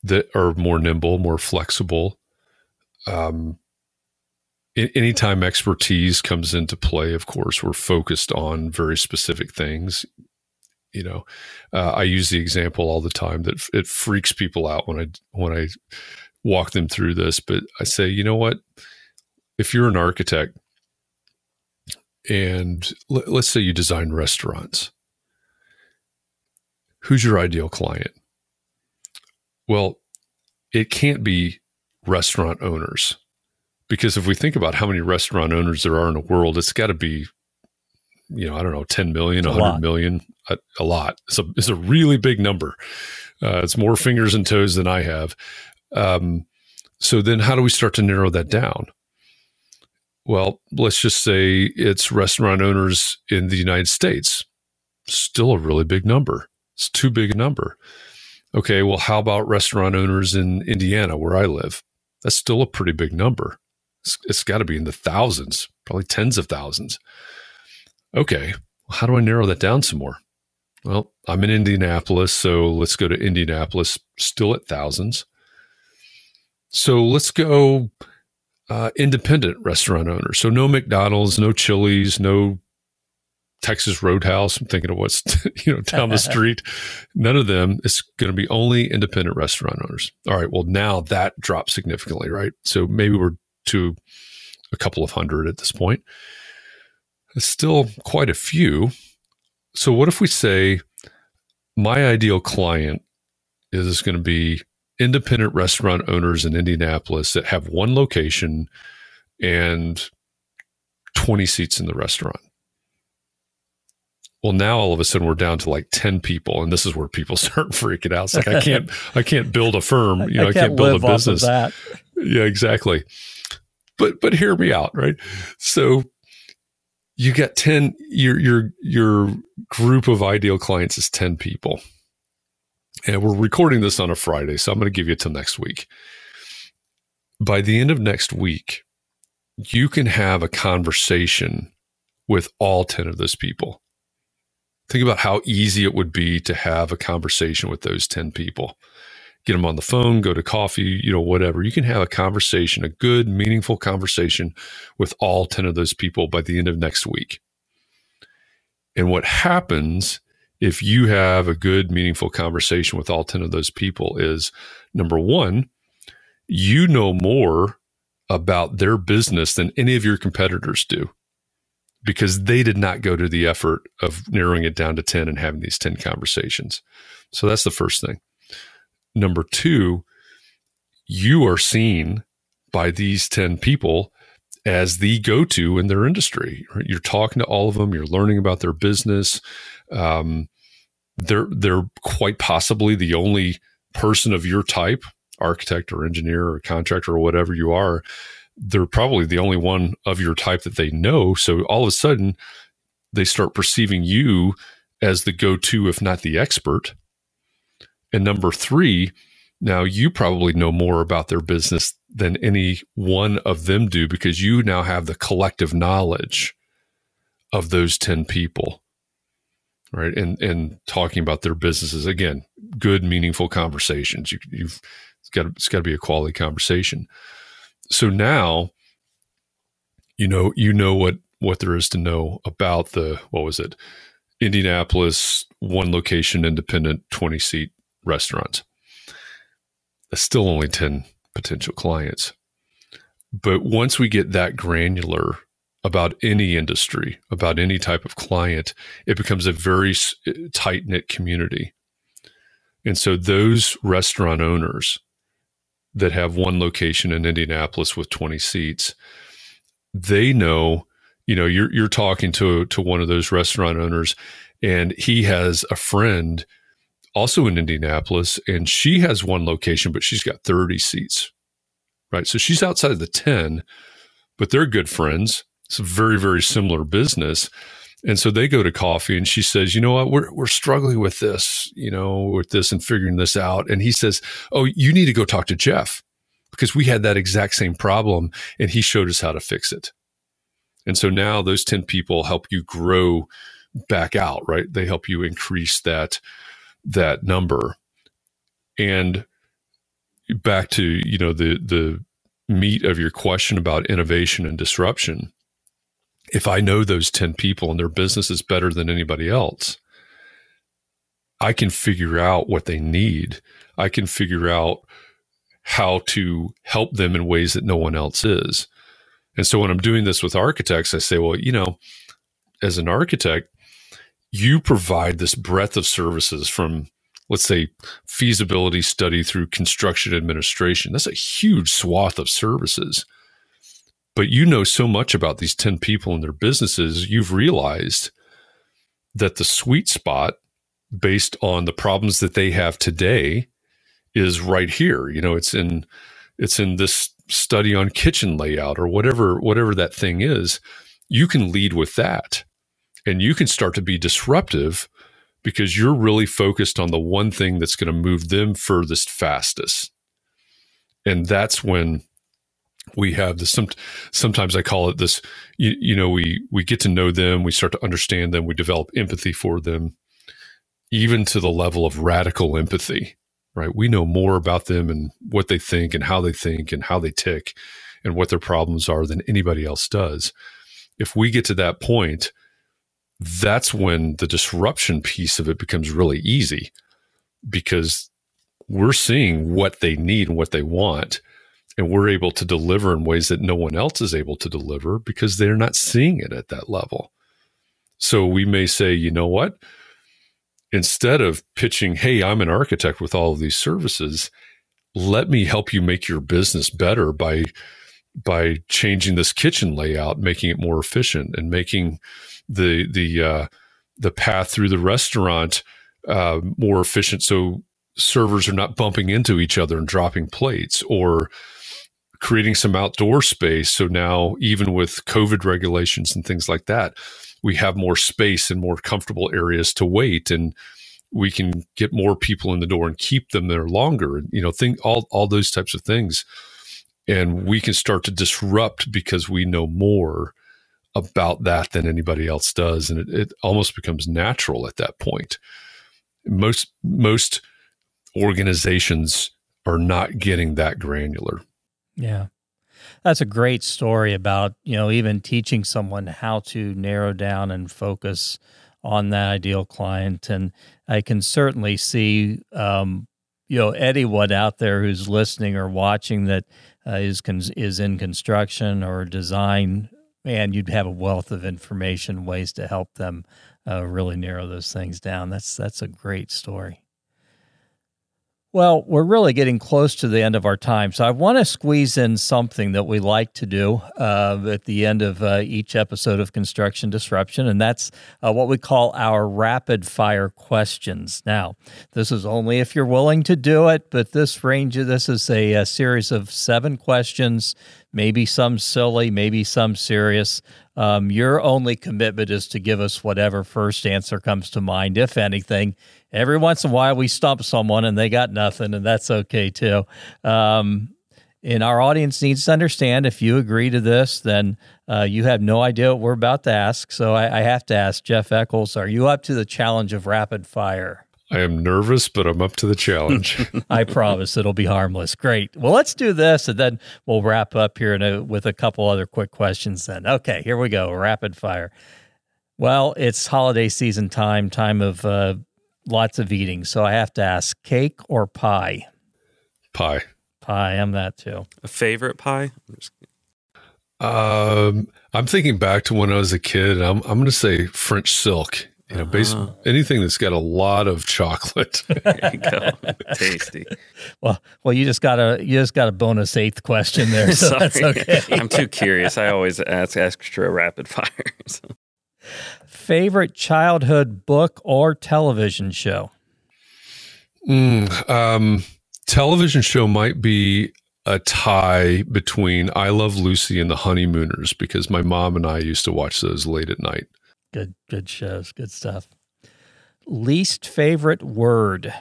that are more nimble, more flexible. Um, anytime expertise comes into play, of course, we're focused on very specific things. You know, uh, I use the example all the time that it freaks people out when I when I walk them through this. But I say, you know what? If you're an architect and let, let's say you design restaurants, who's your ideal client? Well, it can't be restaurant owners because if we think about how many restaurant owners there are in the world, it's got to be, you know, I don't know, 10 million, a 100 lot. million, a, a lot. It's a, it's a really big number. Uh, it's more fingers and toes than I have. Um, so then how do we start to narrow that down? Well, let's just say it's restaurant owners in the United States. Still a really big number. It's too big a number. Okay, well, how about restaurant owners in Indiana, where I live? That's still a pretty big number. It's, it's got to be in the thousands, probably tens of thousands. Okay, well, how do I narrow that down some more? Well, I'm in Indianapolis, so let's go to Indianapolis, still at thousands. So let's go uh, independent restaurant owners. So no McDonald's, no Chili's, no Texas Roadhouse. I'm thinking of what's <laughs> you know down the <laughs> street. None of them. It's going to be only independent restaurant owners. All right. Well, now that drops significantly, right? So maybe we're to a couple of hundred at this point. It's still quite a few. So what if we say my ideal client is going to be independent restaurant owners in Indianapolis that have one location and 20 seats in the restaurant. Well, now all of a sudden we're down to like 10 people, and this is where people <laughs> start freaking out. It's like I can't I can't build a firm, you know, I, can't, build live a off of business. that. Yeah, exactly. But but hear me out, right? So you got 10 your your your group of ideal clients is 10 people. And we're recording this on a Friday, so I'm going to give you till next week. By the end of next week, you can have a conversation with all 10 of those people. Think about how easy it would be to have a conversation with those 10 people. Get them on the phone, go to coffee, you know, whatever. You can have a conversation, a good, meaningful conversation with all 10 of those people by the end of next week. And what happens if you have a good, meaningful conversation with all 10 of those people is number one, you know more about their business than any of your competitors do because they did not go to the effort of narrowing it down to 10 and having these 10 conversations. So that's the first thing. Number two, you are seen by these 10 people as the go to in their industry. Right? You're talking to all of them, you're learning about their business. Um, they're, they're quite possibly the only person of your type, architect or engineer or contractor or whatever you are. They're probably the only one of your type that they know. So all of a sudden, they start perceiving you as the go to, if not the expert. And number three, now you probably know more about their business than any one of them do because you now have the collective knowledge of those 10 people. Right. And and talking about their businesses again, good, meaningful conversations. You, you've it's got it's got to be a quality conversation. So now, you know, you know what what there is to know about the what was it, Indianapolis one location independent twenty seat restaurants. Still only ten potential clients, but once we get that granular about any industry, about any type of client, it becomes a very eh, tight knit community. And so those restaurant owners that have one location in Indianapolis with 20 seats, they know, you know, you're you're talking to to one of those restaurant owners and he has a friend also in Indianapolis and she has one location but she's got 30 seats. Right? So she's outside of the 10, but they're good friends. It's a very very similar business. And so they go to coffee and she says, you know what, we're, we're struggling with this, you know, with this and figuring this out. And he says, oh, you need to go talk to Jeff because we had that exact same problem and he showed us how to fix it. And so now those 10 people help you grow back out, right? They help you increase that, that number. And back to, you know, the, the meat of your question about innovation and disruption if I know those 10 people and their business is better than anybody else, I can figure out what they need. I can figure out how to help them in ways that no one else is. And so when I'm doing this with architects, I say, well, you know, as an architect, you provide this breadth of services from, let's say, feasibility study through construction administration. That's a huge swath of services but you know so much about these 10 people and their businesses, you've realized that the sweet spot based on the problems that they have today is right here. You know, it's in it's in this study on kitchen layout or whatever whatever that thing is. You can lead with that. And you can start to be disruptive because you're really focused on the one thing that's going to move them furthest fastest. And that's when we have this some, sometimes i call it this you, you know we we get to know them we start to understand them we develop empathy for them even to the level of radical empathy right we know more about them and what they think and how they think and how they tick and what their problems are than anybody else does if we get to that point that's when the disruption piece of it becomes really easy because we're seeing what they need and what they want and we're able to deliver in ways that no one else is able to deliver because they're not seeing it at that level. So we may say, you know what? Instead of pitching, hey, I'm an architect with all of these services, let me help you make your business better by by changing this kitchen layout, making it more efficient, and making the the uh, the path through the restaurant uh, more efficient, so servers are not bumping into each other and dropping plates, or creating some outdoor space. So now, even with COVID regulations and things like that, we have more space and more comfortable areas to wait, and we can get more people in the door and keep them there longer. And you know, think all all those types of things, and we can start to disrupt because we know more about that than anybody else does, and it, it almost becomes natural at that point. Most most organizations are not getting that granular. Yeah. That's a great story about, you know, even teaching someone how to narrow down and focus on that ideal client. And I can certainly see, um, you know, anyone out there who's listening or watching that uh, is is in construction or design, man, you'd have a wealth of information, ways to help them uh, really narrow those things down. That's that's a great story. Well, we're really getting close to the end of our time. So I want to squeeze in something that we like to do uh, at the end of uh, each episode of Construction Disruption, and that's uh, what we call our rapid fire questions. Now, this is only if you're willing to do it, but this range, this is a, a series of seven questions, maybe some silly, maybe some serious. Um, your only commitment is to give us whatever first answer comes to mind, if anything every once in a while we stump someone and they got nothing, and that's okay too. Um, and our audience needs to understand if you agree to this, then uh, you have no idea what we're about to ask. So I, I, have to ask Jeff Echols, are you up to the challenge of rapid fire? I am nervous, but I'm up to the challenge. <laughs> I promise it'll be harmless. Great. Well, let's do this, and then we'll wrap up here a, with a couple other quick questions. Then, okay, here we go. Rapid fire. Well, it's holiday season time, time of uh, lots of eating. So I have to ask: cake or pie? Pie. Pie. I'm that too. A favorite pie? Um, I'm thinking back to when I was a kid. I'm I'm going to say French silk. You know, base, Uh-huh. anything that's got a lot of chocolate. <laughs> There you go. Tasty. Well, well, you just got a you just got a bonus eighth question there, so <laughs> Sorry. that's okay. I'm too curious. I always ask extra rapid fire. <laughs> So. Favorite childhood book or television show? Mm, um, television show might be a tie between I Love Lucy and The Honeymooners because my mom and I used to watch those late at night. Good, good shows, good stuff. Least favorite word?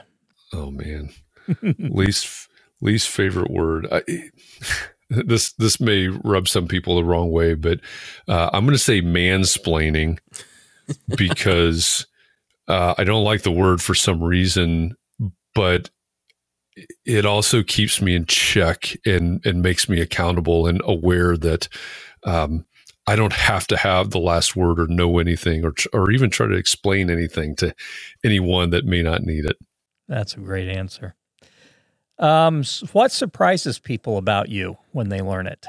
Oh man, least <laughs> least favorite word. I, <laughs> this this may rub some people the wrong way, but uh, I'm going to say mansplaining <laughs> because uh, I don't like the word for some reason, but it also keeps me in check and and makes me accountable and aware that um, I don't have to have the last word or know anything or or even try to explain anything to anyone that may not need it. That's a great answer. Um, what surprises people about you when they learn it?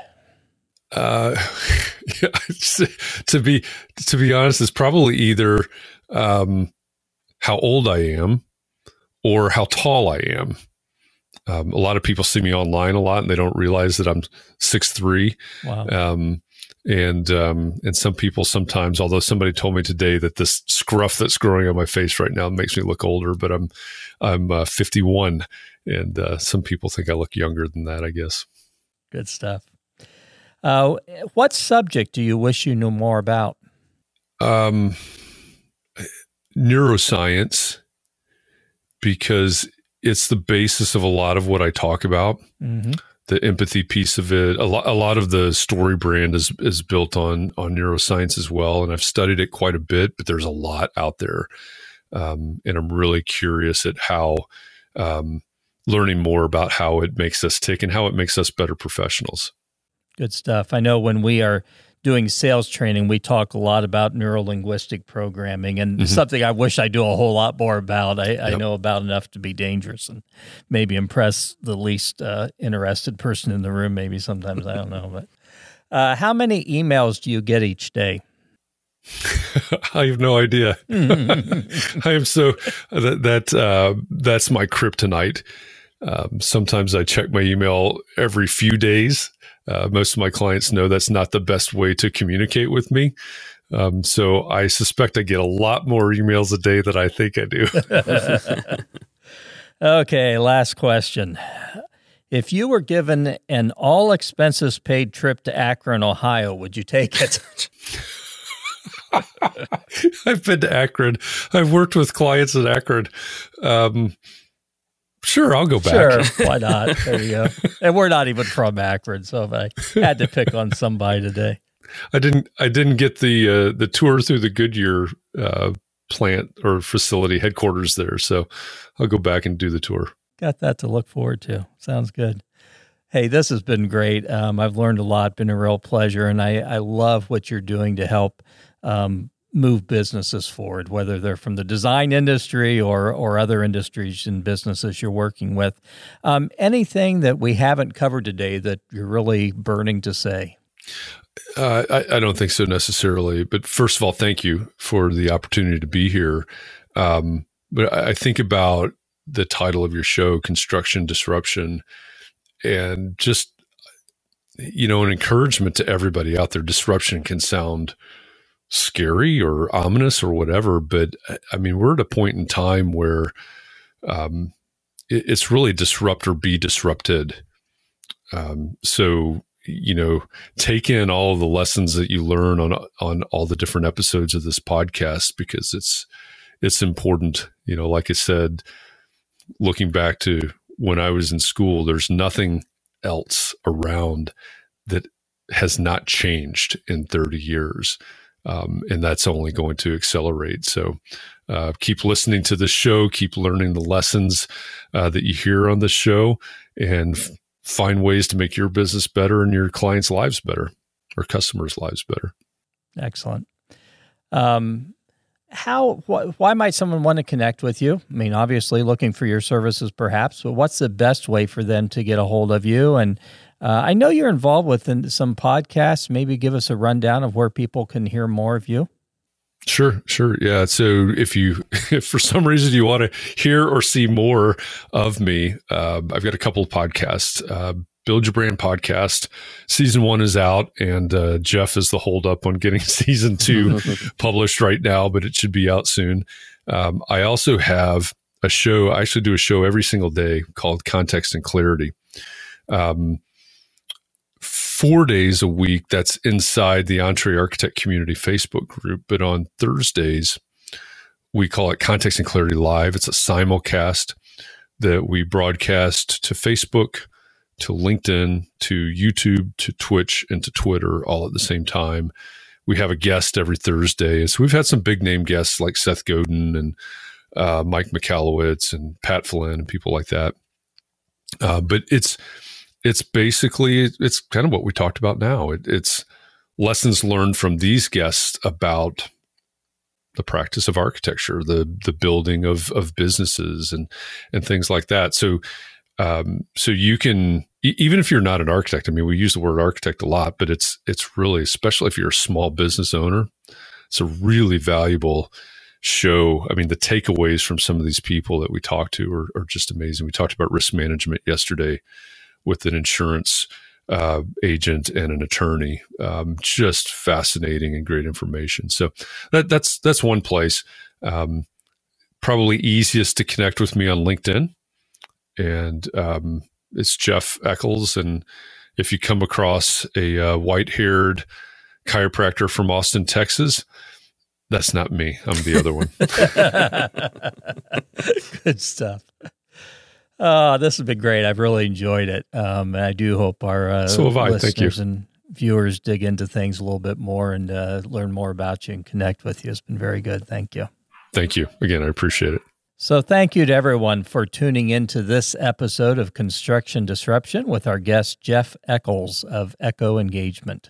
Uh, <laughs> yeah, <laughs> to be to be honest, it's probably either um, how old I am or how tall I am. Um, a lot of people see me online a lot, and they don't realize that I'm six three. Wow. Um, and um, and some people sometimes, although somebody told me today that this scruff that's growing on my face right now makes me look older, but I'm I'm uh, 51, and uh, some people think I look younger than that. I guess. Good stuff. Uh, what subject do you wish you knew more about? um, neuroscience because it's the basis of a lot of what I talk about. Mm-hmm. The empathy piece of it, a lot, a lot of the story brand is is built on on neuroscience as well, and I've studied it quite a bit. But there's a lot out there, um, and I'm really curious at how um, learning more about how it makes us tick and how it makes us better professionals. Good stuff. I know when we are doing sales training, we talk a lot about neuro linguistic programming and Mhm. something I wish I do a whole lot more about. I, I know about enough to be dangerous and maybe impress the least uh, interested person in the room. Maybe sometimes I don't know. But uh, how many emails do you get each day? <laughs> I have no idea. <laughs> I am so that that uh, that's my kryptonite. Um, sometimes I check my email every few days. Uh, most of my clients know that's not the best way to communicate with me. Um, so I suspect I get a lot more emails a day than I think I do. <laughs> okay, last question. If you were given an all expenses paid trip to Akron, Ohio, would you take it? <laughs> I've been to Akron. I've worked with clients in Akron. Um, sure, I'll go back. Sure, <laughs> why not? There you go. And we're not even from Akron, so if I had to pick on somebody today, I didn't. I didn't get the uh, the tour through the Goodyear uh, plant or facility headquarters there, so I'll go back and do the tour. got that to look forward to. Sounds good. Hey, this has been great. Um, I've learned a lot. Been a real pleasure, and I, I love what you're doing to help um, move businesses forward, whether they're from the design industry or or other industries and businesses you're working with. Um, anything that we haven't covered today that you're really burning to say? Uh, I, I don't think so necessarily. But first of all, thank you for the opportunity to be here. Um, but I, I think about the title of your show, Construction Disruption, and just, you know, an encouragement to everybody out there. Disruption can sound scary or ominous or whatever, but I mean, we're at a point in time where um, it, it's really disrupt or be disrupted. Um, so, you know, take in all the lessons that you learn on on all the different episodes of this podcast because it's it's important. You know, like I said, looking back to when I was in school, there's nothing else around that has not changed in 30 years. Um, and that's only going to accelerate. So, Uh, keep listening to the show, keep learning the lessons uh, that you hear on the show, and f- find ways to make your business better and your clients' lives better or customers' lives better. Excellent. Um, how wh- why might someone want to connect with you i mean obviously looking for your services perhaps but what's the best way for them to get a hold of you and uh, i know you're involved with some podcasts maybe give us a rundown of where people can hear more of you Sure, sure. Yeah. So if you, <laughs> if for some reason you want to hear or see more of me, uh, I've got a couple of podcasts. Uh, Build Your Brand podcast. Season one is out, and uh, Jeff is the holdup on getting <laughs> season two <laughs> published right now, but it should be out soon. Um, I also have a show. I actually do a show every single day called Context and Clarity. Um, four days a week. That's inside the EntreArchitect Community Facebook group. But on Thursdays, we call it Context and Clarity Live. It's a simulcast that we broadcast to Facebook to LinkedIn, to YouTube, to Twitch, and to Twitter all at the same time. We have a guest every Thursday. So we've had some big name guests like Seth Godin and uh, Mike Michalowicz and Pat Flynn and people like that. Uh, but it's it's basically it's kind of what we talked about now. It, it's lessons learned from these guests about the practice of architecture, the the building of of businesses and and things like that. So um, so you can even if you're not an architect. I mean, we use the word architect a lot, but it's it's really especially if you're a small business owner, it's a really valuable show. I mean, the takeaways from some of these people that we talked to are, are just amazing. We talked about risk management yesterday with an insurance uh, agent and an attorney. Um, just fascinating and great information. So that, that's that's one place. Um, probably easiest to connect with me on LinkedIn and um, it's Jeff Echols. And if you come across a uh, white haired chiropractor from Austin, Texas, that's not me. I'm the other one. <laughs> Good stuff. Oh, this has been great. I've really enjoyed it. Um, and I do hope our uh, so listeners and viewers dig into things a little bit more and uh, learn more about you and connect with you. It's been very good. Thank you. Thank you. Again, I appreciate it. So, thank you to everyone for tuning into this episode of Construction Disruption with our guest, Jeff Echols of Echo Engagement.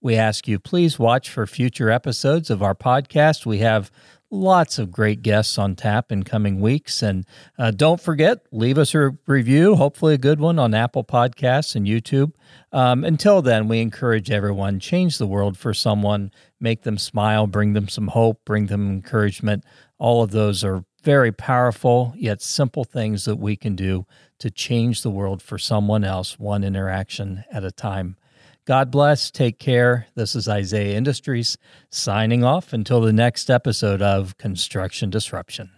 We ask you please watch for future episodes of our podcast. We have lots of great guests on tap in coming weeks. And uh, don't forget, leave us a review, hopefully a good one on Apple Podcasts and YouTube. Um, until then, we encourage everyone change the world for someone, make them smile, bring them some hope, bring them encouragement. All of those are very powerful yet simple things that we can do to change the world for someone else, one interaction at a time. God bless. Take care. This is Isaiah Industries signing off until the next episode of Construction Disruption.